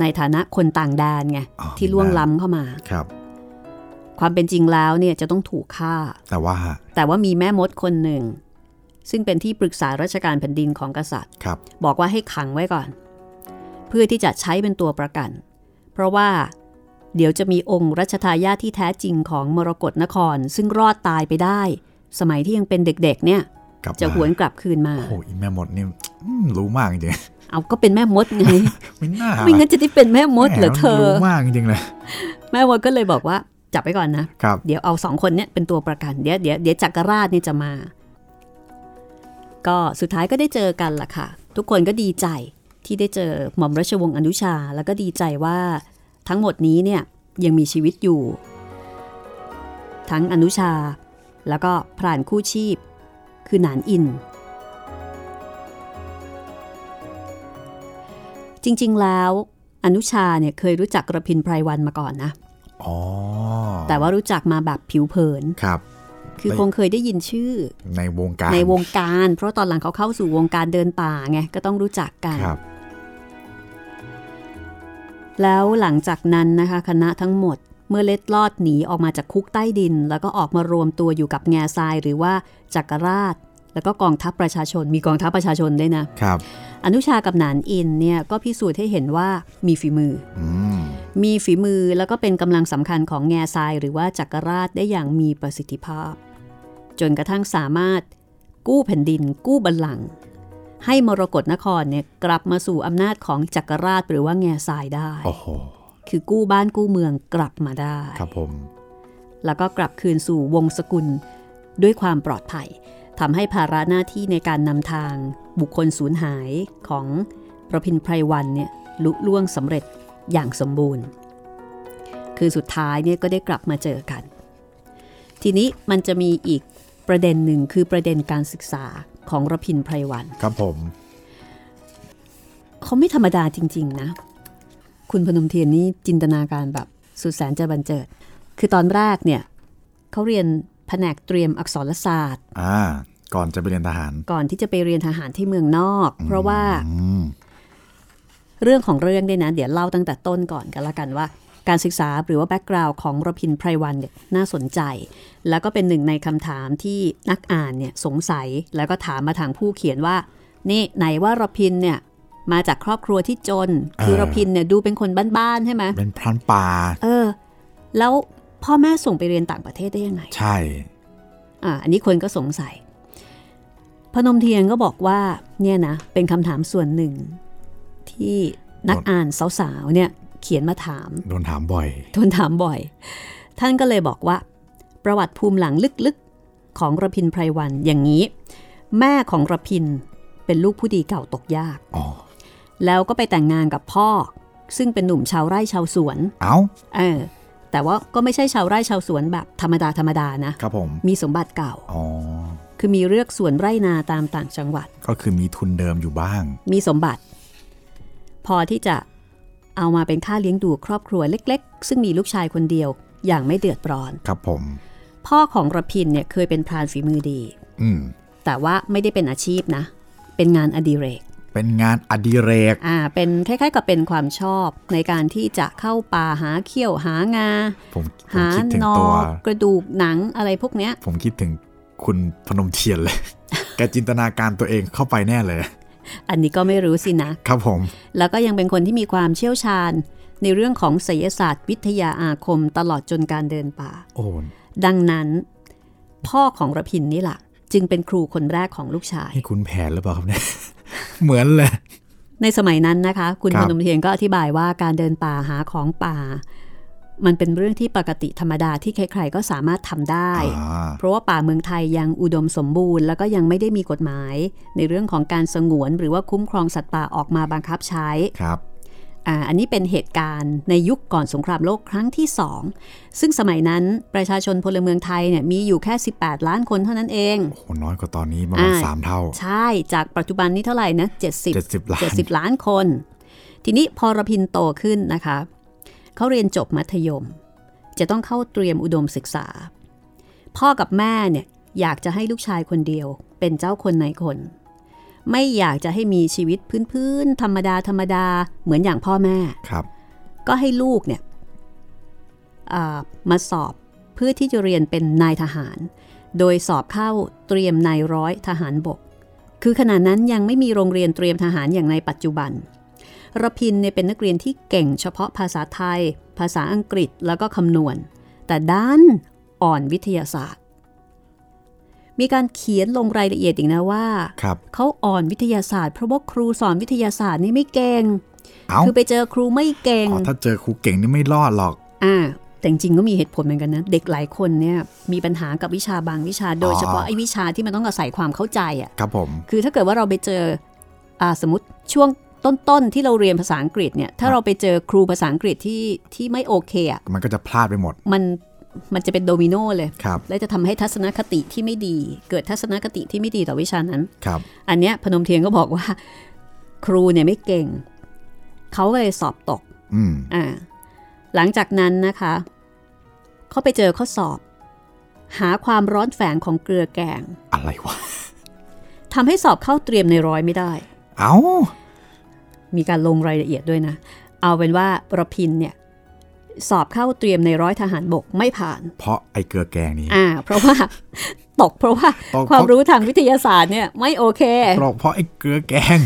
ในฐานะคนต่างแดนไงอ๋อที่ล่วงล้ำเข้ามาครับ ความเป็นจริงแล้วเนี่ยจะต้องถูกฆ่า แต่ว่า แต่ว่ามีแม่มดคนหนึ่ง ซึ่งเป็นที่ปรึกษาราชการแผ่นดินของกษัตริย์ครับบอกว่าให้ขังไว้ก่อน เพื่อที่จะใช้เป็นตัวประกัน เพราะว่าเดี๋ยวจะมีองค์รัชทายาทที่แท้จริงของมรกรนคร ซึ่งรอดตายไปได้ สมัยที่ยังเป็นเด็กๆเนี่ยกลับจะมาหวนกลับคืนมาโอ้โหอีแม่มดนี่อืมรู้มากจริงเอาก็เป็นแม่มดไงๆไม่น่าไม่งั้นจะได้เป็นแม่มดเหรอเธอรู้มากจริงๆเลยแม่มดก็เลยบอกว่าจับไว้ก่อนนะครับเดี๋ยวเอาสองคนเนี้ยเป็นตัวประกัน เดี๋ยวเดี๋ยวเดี๋ยวจักรราชเนี่ยจะมา ก็สุดท้ายก็ได้เจอกันล่ะค่ะ ทุกคนก็ดีใจที่ได้เจอหม่อมราชวงศ์อนุชา แล้วก็ดีใจว่าทั้งหมดนี้เนี่ยยังมีชีวิตอยู่ ทั้งอนุชา แล้วก็พรานคู่ชีพ คือหนานอิน จริงๆแล้วอนุชาเนี่ยเคยรู้จักกระพินไพรวันมาก่อนนะอ๋อแต่ว่ารู้จักมาแบบผิวเผินครับ คือคงเคยได้ยินชื่อ ในวงการในวงการ เพราะตอนหลังเขาเข้าสู่วงการเดินป่าไงก็ต้องรู้จักกันครับ แล้วหลังจากนั้นนะคะ คณะทั้งหมดเมื่อเล็ดลอดหนีออกมาจากคุกใต้ดิน แล้วก็ออกมารวมตัวอยู่กับแง่ทรายหรือว่าจักรราช แล้วก็กองทัพประชาชน มีกองทัพประชาชนด้วยนะครับ อนุชากับหนานอินเนี่ยก็พิสูจน์ให้เห็นว่ามีฝีมืออืมมีฝีมือแล้วก็เป็นกำลังสำคัญของแง่ทรายหรือว่าจักรราชได้อย่างมีประสิทธิภาพ จนกระทั่งสามารถกู้แผ่นดิน กู้บัลลังก์ให้มรกรนครเนี่ยกลับมาสู่อำนาจของจักรราชหรือว่าแง่ทรายได้โอ้โหคือกู้บ้านกู้เมืองกลับมาได้ ครับผม แล้วก็กลับคืนสู่วงศกุลด้วยความปลอดภัยทำให้ภาระหน้าที่ในการนำทางบุคคลสูญหายของประพินไพรวันเนี่ยลุล่วงสำเร็จอย่างสมบูรณ์ คือสุดท้ายเนี่ยก็ได้กลับมาเจอกัน ทีนี้มันจะมีอีก ประเด็นหนึ่งคือประเด็นการศึกษาของระพินไพรวัน ครับผม เขาไม่ธรรมดาจริง ๆ นะ คุณพนมเทียนนี่จินตนาการแบบสุดแสนจะบันเจิด คือตอนแรกเนี่ยเขาเรียนแผนกเตรียมอักษรศาสตร์ อ่า ก่อนจะไปเรียนทหาร ก่อนที่จะไปเรียนทหารที่เมืองนอก เพราะว่าอืมเรื่องของเรื่องเนี่ยนะ เดี๋ยวเล่าตั้งแต่ต้นก่อนกันละกันว่า การศึกษาหรือว่าแบ็กกราวน์ของรพินไพรวันเนี่ยน่าสนใจ แล้วก็เป็นหนึ่งในคำถามที่นักอ่านเนี่ยสงสัยแล้วก็ถามมาทางผู้เขียนว่า นี่ไหนว่ารพินเนี่ยมาจากครอบครัวที่จน คือรพินเนี่ยดูเป็นคนบ้านๆใช่ไหมเป็นพรานป่า เออ แล้วพ่อแม่ส่งไปเรียนต่างประเทศได้ยังไง ใช่ อ่า อันนี้คนก็สงสัย พนมเทียนก็บอกว่า เนี่ยนะ เป็นคำถามส่วนหนึ่ง ที่นักอ่านสาวๆเนี่ย เขียนมาถาม โดนถามบ่อยทนถามบ่อย ท่านก็เลยบอกว่า ประวัติภูมิหลังลึกๆ ของระพินไพรวันอย่างนี้ แม่ของระพินเป็นลูกผู้ดีเก่าตกยากอ๋อแล้วก็ไปแต่งงานกับพ่อ ซึ่งเป็นหนุ่มชาวไร่ชาวสวน เอ้าเออ แต่ว่าก็ไม่ใช่ชาวไร่ชาวสวนแบบธรรมดาธรรมดานะ ครับผม มีสมบัติเก่า อ๋อ คือมีเลือกสวนไร่นาตามต่างจังหวัด ก็คือมีทุนเดิมอยู่บ้าง มีสมบัติ พอที่จะ เอามาเป็นค่าเลี้ยงดูครอบครัวเล็ก ๆ ซึ่งมีลูกชายคนเดียวอย่างไม่เดือดร้อน ครับผม พ่อของระพินเนี่ยเคยเป็นพรานฝีมือดีอืมแต่ว่าไม่ได้เป็นอาชีพนะ เป็นงานอดิเรก เป็นงานอดิเรก อ่า เป็นคล้ายๆกับเป็นความชอบในการที่จะเข้าป่าหาเขี้ยวหางา ผมผมหาคิดถึงนอตัวกระดูกหนังอะไรพวกเนี้ย ผมคิดถึงคุณพนมเทียนเลย แกจินตนาการตัวเองเข้าไปแน่เลย อันนี้ก็ไม่รู้สินะ ครับผม แล้วก็ยังเป็นคนที่มีความเชี่ยวชาญ ในเรื่องของไสยศาสตร์ วิทยาอาคมตลอดจนการเดินป่า โอ้ดังนั้น พ่อของระพินนี่แหละจึงเป็นครูคนแรกของลูกชายนี่คุณแผนหรือเปล่าครับเนี่ย เหมือนเลย ในสมัยนั้นนะคะ คุณครัพบนมเทียนก็อธิบายว่าการเดินป่าหาของป่า มันเป็นเรื่องที่ปกติธรรมดาที่ใครๆก็สามารถทำได้อ่าเพราะว่าป่าเมืองไทยยังอุดมสมบูรณ์ แล้วก็ยังไม่ได้มีกฎหมาย ในเรื่องของการสงวนหรือว่าคุ้มครองสัตว์ป่าออกมาบังคับใช้ครับอ่าอันนี้เป็นเหตุการณ์ในยุคก่อนสงครามโลกครั้งที่สองซึ่งสมัยนั้นประชาชนพลเมืองไทยเนี่ยมีอยู่แค่ 18 ล้านคนเท่านั้นเองโหน้อยกว่าตอนนี้ประมาณอ่าสามเท่า ใช่จากปัจจุบันนี้เท่าไหร่นะ70 70ล้าน70 ล้านคน ทีนี้พอระพินโตขึ้นนะคะ เขาเรียนจบมัธยม จะต้องเข้าเตรียมอุดมศึกษา พ่อกับแม่เนี่ยอยากจะให้ลูกชายคนเดียว เป็นเจ้าคนในคน ไม่อยากจะให้มีชีวิตพื้นๆธรรมดาธรรมดาเหมือนอย่างพ่อแม่ครับ ก็ให้ลูกเนี่ยอ่ามาสอบเพื่อที่จะเรียนเป็นนายทหาร โดยสอบเข้าเตรียมนายร้อยทหารบก คือขณะนั้นยังไม่มีโรงเรียนเตรียมทหารอย่างในปัจจุบัน ระพินเนี่ยเป็นนักเรียนที่เก่งเฉพาะภาษาไทย ภาษาอังกฤษแล้วก็คำนวณ แต่ด้านอ่อนวิทยาศาสตร์ มีการเขียนลงรายละเอียดอีกนะว่าครับเขาอ่อนวิทยาศาสตร์เพราะว่าครูสอนวิทยาศาสตร์นี่ไม่เก่งเอ้าคือไปเจอครูไม่เก่งอ๋อถ้าเจอครูเก่งนี่ไม่รอดหรอก อ่าแต่จริงๆก็มีเหตุผลเหมือนกันนะ เด็กหลายคนเนี่ยมีปัญหากับวิชาบางวิชาโดยเฉพาะไอ้วิชาที่มันต้องอาศัยความเข้าใจอะ่ะครับผมคือถ้าเกิดว่าเราไปเจออ่าสมมติช่วง ต้นๆที่เราเรียนภาษาอังกฤษเนี่ยถ้าเราไปเจอครูภาษาอังกฤษที่ที่ไม่โอเคอะ่ะมันก็จะพลาดไปหมด มันมันจะเป็นโดมิโนเลยครับและจะทำให้ทัศนคติที่ไม่ดี เกิดทัศนคติที่ไม่ดีต่อวิชานั้นครับ อันเนี้ยพนมเทียนก็บอกว่า ครูเนี่ยไม่เก่ง เขาก็เลยสอบตกอืมอ่าหลังจากนั้นนะคะเขาไปเจอข้อสอบ หาความร้อนแฝงของเกลือแกง อะไรวะทำให้สอบเข้าเตรียมในร้อยไม่ได้ เอา มีการลงรายละเอียดด้วยนะ เอาเป็นว่าประพินเนี่ยสอบเข้าเตรียมในร้อยทหารบกไม่ผ่าน เพราะไอ้เกลือแกงนี้อ่า เพราะว่าตกเพราะว่าตกเพราะความรู้ทางวิทยาศาสตร์เนี่ยไม่โอเคเพราะเพราะไอ้เกลือแกง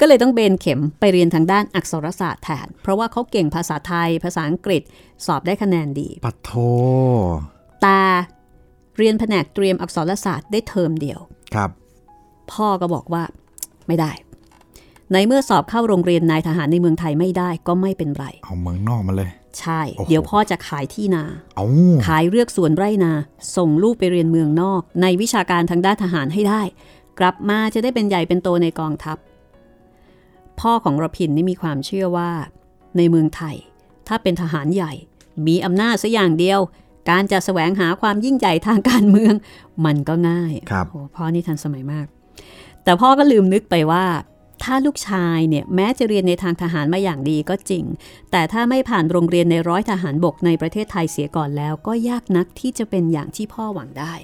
ก็เลยต้องเบนเข็มไปเรียนทางด้านอักษรศาสตร์แทน เพราะว่าเขาเก่งภาษาไทย ภาษาอังกฤษสอบได้คะแนนดี ปัดโทแต่เรียนแผนกเตรียมอักษรศาสตร์ได้เทอมเดียว ครับ พ่อก็บอกว่าไม่ได้ ในเมื่อสอบเข้าโรงเรียนนายทหารในเมืองไทยไม่ได้ก็ไม่เป็นไร เอาเมืองนอกมาเลย ใช่โอ้โหเดี๋ยวพ่อจะขายที่นาเอาขายเลือกสวนไร่นา ส่งลูกไปเรียนเมืองนอก ในวิชาการทางด้านทหารให้ได้ กลับมาจะได้เป็นใหญ่เป็นโตในกองทัพ พ่อของรพินนี่มีความเชื่อว่า ในเมืองไทย ถ้าเป็นทหารใหญ่ มีอำนาจสัอย่างเดียว การจะแสวงหาความยิ่งใหญ่ทางการเมือง มันก็ง่ายครับโอ้พ่อนี่ทันสมัยมาก แต่พ่อก็ลืมนึกไปว่า ถ้าลูกชายเนี่ยแม้จะเรียนในทางทหารมาอย่างดีก็จริง แต่ถ้าไม่ผ่านโรงเรียนในร้อยทหารบกในประเทศไทยเสียก่อนแล้วก็ยากนักที่จะเป็นอย่างที่พ่อหวังได้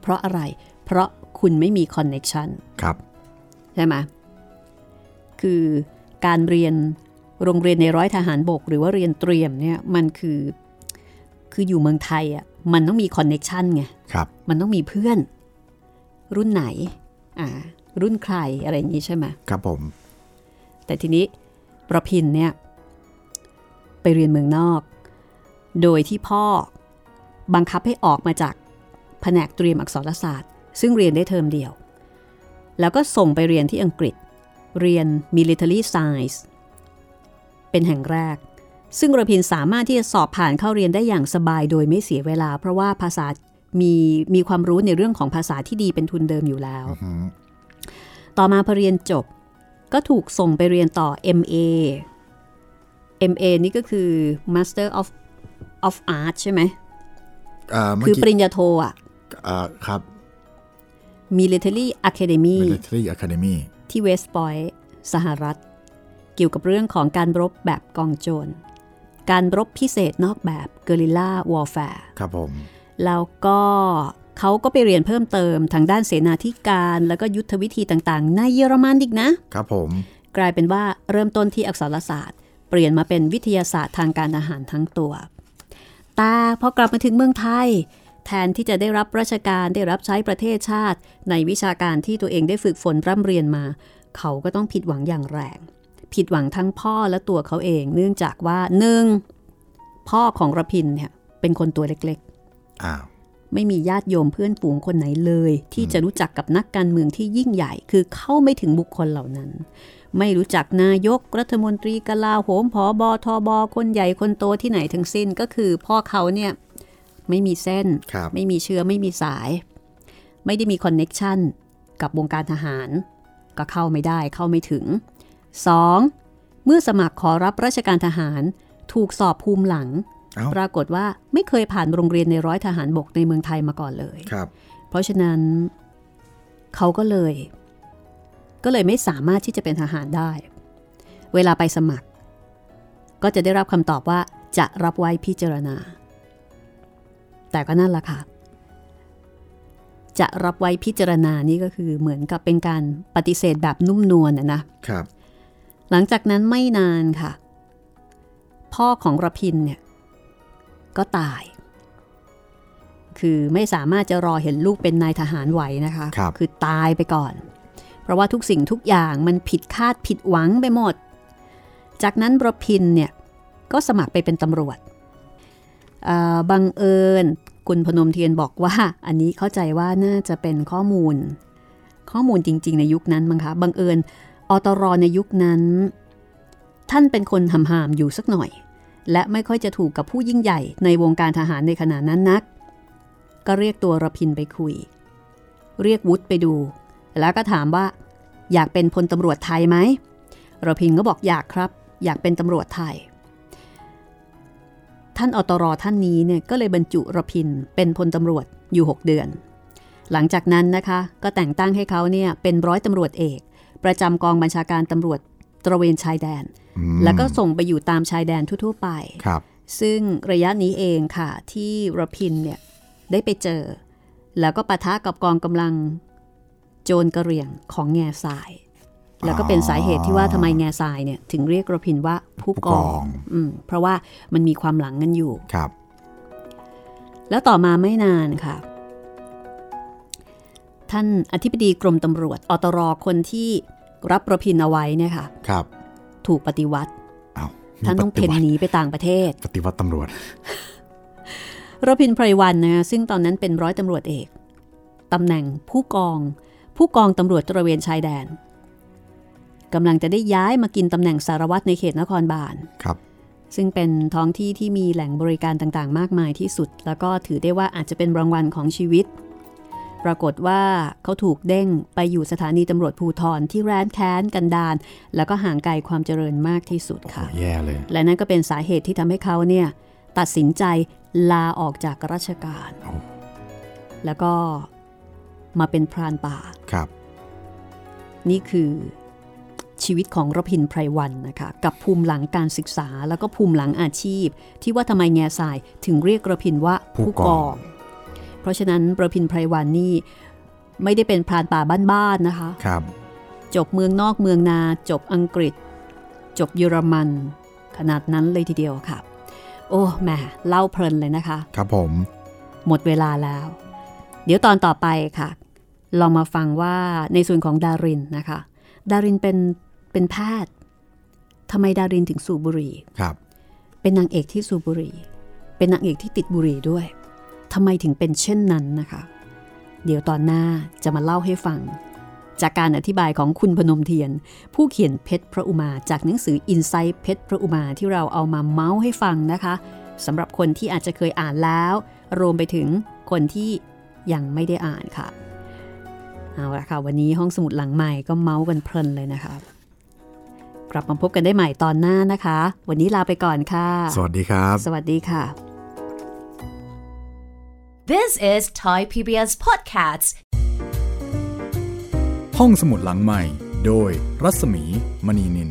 เพราะอะไร เพราะคุณไม่มีคอนเน็ชันครับ ใช่ไหมคือการเรียนโรงเรียนในร้อยทหารบก หรือว่าเรียนเตรียมเนี่ยมันคือคืออยู่เมืองไทยอะมันต้องมีคอนเน็ชันไง ครับ มันต้องมีเพื่อน รุ่นไหน อ่า รุ่นใครอะไรอย่างนี้ใช่ไหมครับผม แต่ทีนี้ประพินเนี่ย ไปเรียนเมืองนอก โดยที่พ่อบังคับให้ออกมาจากแผนกเตรียมอักษรศาสตร์ ซึ่งเรียนได้เทอมเดียว แล้วก็ส่งไปเรียนที่อังกฤษ เรียน military science เป็นแห่งแรก ซึ่งระพินสามารถที่จะสอบผ่านเข้าเรียนได้อย่างสบายโดยไม่เสียเวลา เพราะว่าภาษามีมีความรู้ในเรื่องของภาษาที่ดีเป็นทุนเดิมอยู่แล้วอืม ต่อมาพอเรียนจบ ก็ถูกส่งไปเรียนต่อ MA MA นี่ก็คือ Master of of Art ใช่ไหมเอ่อเมื่อคือปกี้ริญญาโทอะเอ่อครับ Military Academy military academy ที่เวสต์ o อย t ์สหรัฐ เกี่ยวกับเรื่องของการรบแบบกองโจร การรบพิเศษนอกแบบ Guerrilla Warfare ครับผม แล้วก็ เขาก็ไปเรียนเพิ่มเติมทางด้านเสนาธิการ แล้วก็ยุทธวิธีต่างๆ ในเยอรมันอีกนะ ครับผม กลายเป็นว่าเริ่มต้นที่อักษรศาสตร์ เปลี่ยนมาเป็นวิทยาศาสตร์ทางการทหารทั้งตัว ตาพอกลับมาถึงเมืองไทย แทนที่จะได้รับราชการได้รับใช้ประเทศชาติ ในวิชาการที่ตัวเองได้ฝึกฝนร่ำเรียนมา เขาก็ต้องผิดหวังอย่างแรง ผิดหวังทั้งพ่อและตัวเขาเอง เนื่องจากว่าหนึ่งพ่อของระพินเนี่ยเป็นคนตัวเล็กอ้าวๆ ไม่มีญาติโยมเพื่อนฝูงคนไหนเลย ที่จะรู้จักกับนักการเมืองที่ยิ่งใหญ่ คือเข้าไม่ถึงบุคคลเหล่านั้น ไม่รู้จักนายกรัฐมนตรีกลาโหมผอบอทอบอคนใหญ่คนโตที่ไหนทั้งสิ้นก็คือพ่อเขาเนี่ยไม่มีเส้นครับไม่มีเชื้อไม่มีสาย ไม่ได้มีคอนเน็กชันกับวงการทหาร ก็เข้าไม่ได้เข้าไม่ถึง 2. เมื่อสมัครขอรับราชการทหาร ถูกสอบภูมิหลังเอ้า ปรากฏว่าไม่เคยผ่านโรงเรียนในร้อยทหารบกในเมืองไทยมาก่อนเลยครับเพราะฉะนั้นเขาก็เลย ก็เลยไม่สามารถที่จะเป็นทหารได้ เวลาไปสมัคร ก็จะได้รับคำตอบว่าจะรับไว้พิจารณา แต่ก็นั่นแหละค่ะ จะรับไว้พิจารณานี่ก็คือเหมือนกับเป็นการปฏิเสธแบบนุ่มนวลนะนะครับ หลังจากนั้นไม่นานค่ะ พ่อของระพินเนี่ย ก็ตาย คือไม่สามารถจะรอเห็นลูกเป็นนายทหารไหวนะคะครับอตายไปก่อน เพราะว่าทุกสิ่งทุกอย่างมันผิดคาดผิดหวังไปหมด จากนั้นระพินเนี่ยก็สมัครไปเป็นตำรวจเอ่อบังเอิญคุณพนมเทียนบอกว่า อันนี้เข้าใจว่าน่าจะเป็นข้อมูล ข้อมูลจริง ๆ ในยุคนั้นมั้งคะบังเอิญอตรในยุคนั้น ท่านเป็นคนหำหามอยู่สักหน่อย และไม่ค่อยจะถูกกับผู้ยิ่งใหญ่ในวงการทหารในขณะนั้นนัก ก็เรียกตัวระพินไปคุย เรียกวุฒิไปดู แล้วก็ถามว่า อยากเป็นพลตำรวจไทยไหมระพินก็บอกอยากครับ อยากเป็นตำรวจไทย ท่านอตรท่านนี้เนี่ยก็เลยบรรจุระพินเป็นพลตำรวจอยู่ 6 เดือน หลังจากนั้นนะคะก็แต่งตั้งให้เขาเนี่ยเป็นร้อยตำรวจเอก ประจำกองบัญชาการตำรวจตระเวนชายแดน แล้วก็ส่งไปอยู่ตามชายแดนทั่ว ๆ ไปครับ ซึ่งระยะนี้เองค่ะ ที่ระพินเนี่ยได้ไปเจอ แล้วก็ปะทะกับกองกำลังโจรกระเหรี่ยงของแง่ทราย แล้วก็เป็นสาเหตุที่ว่าทำไมแง่ทรายเนี่ยถึงเรียกระพินว่าผู้กองอืมเพราะว่ามันมีความหลังกันอยู่ครับ แล้วต่อมาไม่นานค่ะท่านอธิบดีกรมตำรวจอตรคนที่รับประพินเอาไว้เนี่ยค่ะ ครับ ถูกปฏิวัติเอามีท่านต้องปเพ่ฏินวัติหนีไปต่างประเทศ ปฏิวัติตำรวจระพินไพรวันนะคะซึ่งตอนนั้นเป็นร้อยตำรวจเอกตำแหน่งผู้กอง ผู้กองตำรวจตระเวนชายแดนกำลังจะได้ย้ายมากินตำแหน่งสารวัตรในเขตนครบาลครับ ซึ่งเป็นท้องที่ที่มีแหล่งบริการต่างๆ มากมายที่สุด แล้วก็ถือได้ว่าอาจจะเป็นรางวัลของชีวิต ปรากฏว่าเขาถูกเด้งไปอยู่สถานีตำรวจภูทรที่แร้นแค้นกันดาน แล้วก็ห่างไกลความเจริญมากที่สุดค่ะแย่เลย และนั่นก็เป็นสาเหตุที่ทำให้เขาเนี่ยตัดสินใจลาออกจากราชการโอ้แล้วก็มาเป็นพรานป่าครับ นี่คือชีวิตของรพินไพรวันนะคะ กับภูมิหลังการศึกษาแล้วก็ภูมิหลังอาชีพ ที่ว่าทำไมแง่สายถึงเรียกระพินว่าผู้ผู้กกององ เพราะฉะนั้นระพินไพรวันนี่ไม่ได้เป็นพรานป่าบ้านๆนะคะครับ จบเมืองนอกเมืองนา จบอังกฤษ จบเยอรมัน ขนาดนั้นเลยทีเดียวค่ะ โอ้แหมเล่าเพลินเลยนะคะ ครับผม หมดเวลาแล้ว เดี๋ยวตอนต่อไปค่ะ ลองมาฟังว่าในส่วนของดารินนะคะ ดารินเป็นเป็นแพทย์ทำไมดารินถึงสูบบุหรี่ครับ เป็นนางเอกที่สูบบุหรี่ เป็นนางเอกที่ติดบุหรี่ด้วย ทำไมถึงเป็นเช่นนั้นนะคะ เดี๋ยวตอนหน้าจะมาเล่าให้ฟัง จากการอธิบายของคุณพนมเทียน ผู้เขียนเพชรพระอุมาจากหนังสือ i n s i ซ h t เพชรพระอุมาที่เราเอามาเมาส์ให้ฟังนะคะสำหรับคนที่อาจจะเคยอ่านแล้ว รวมไปถึงคนที่ยังไม่ได้อ่านค่ะเอาละค่ะวันนี้ห้องสมุดหลังใหม่ก็เมาส์กันเพลินเลยนะคะกลับมาพบกันได้ใหม่ตอนหน้านะคะ วันนี้ลาไปก่อนค่ะ สวัสดีครับ สวัสดีค่ะ This is Thai PBS Podcasts. ห้องสมุดหลังใหม่ โดยรัศมีมณีนิน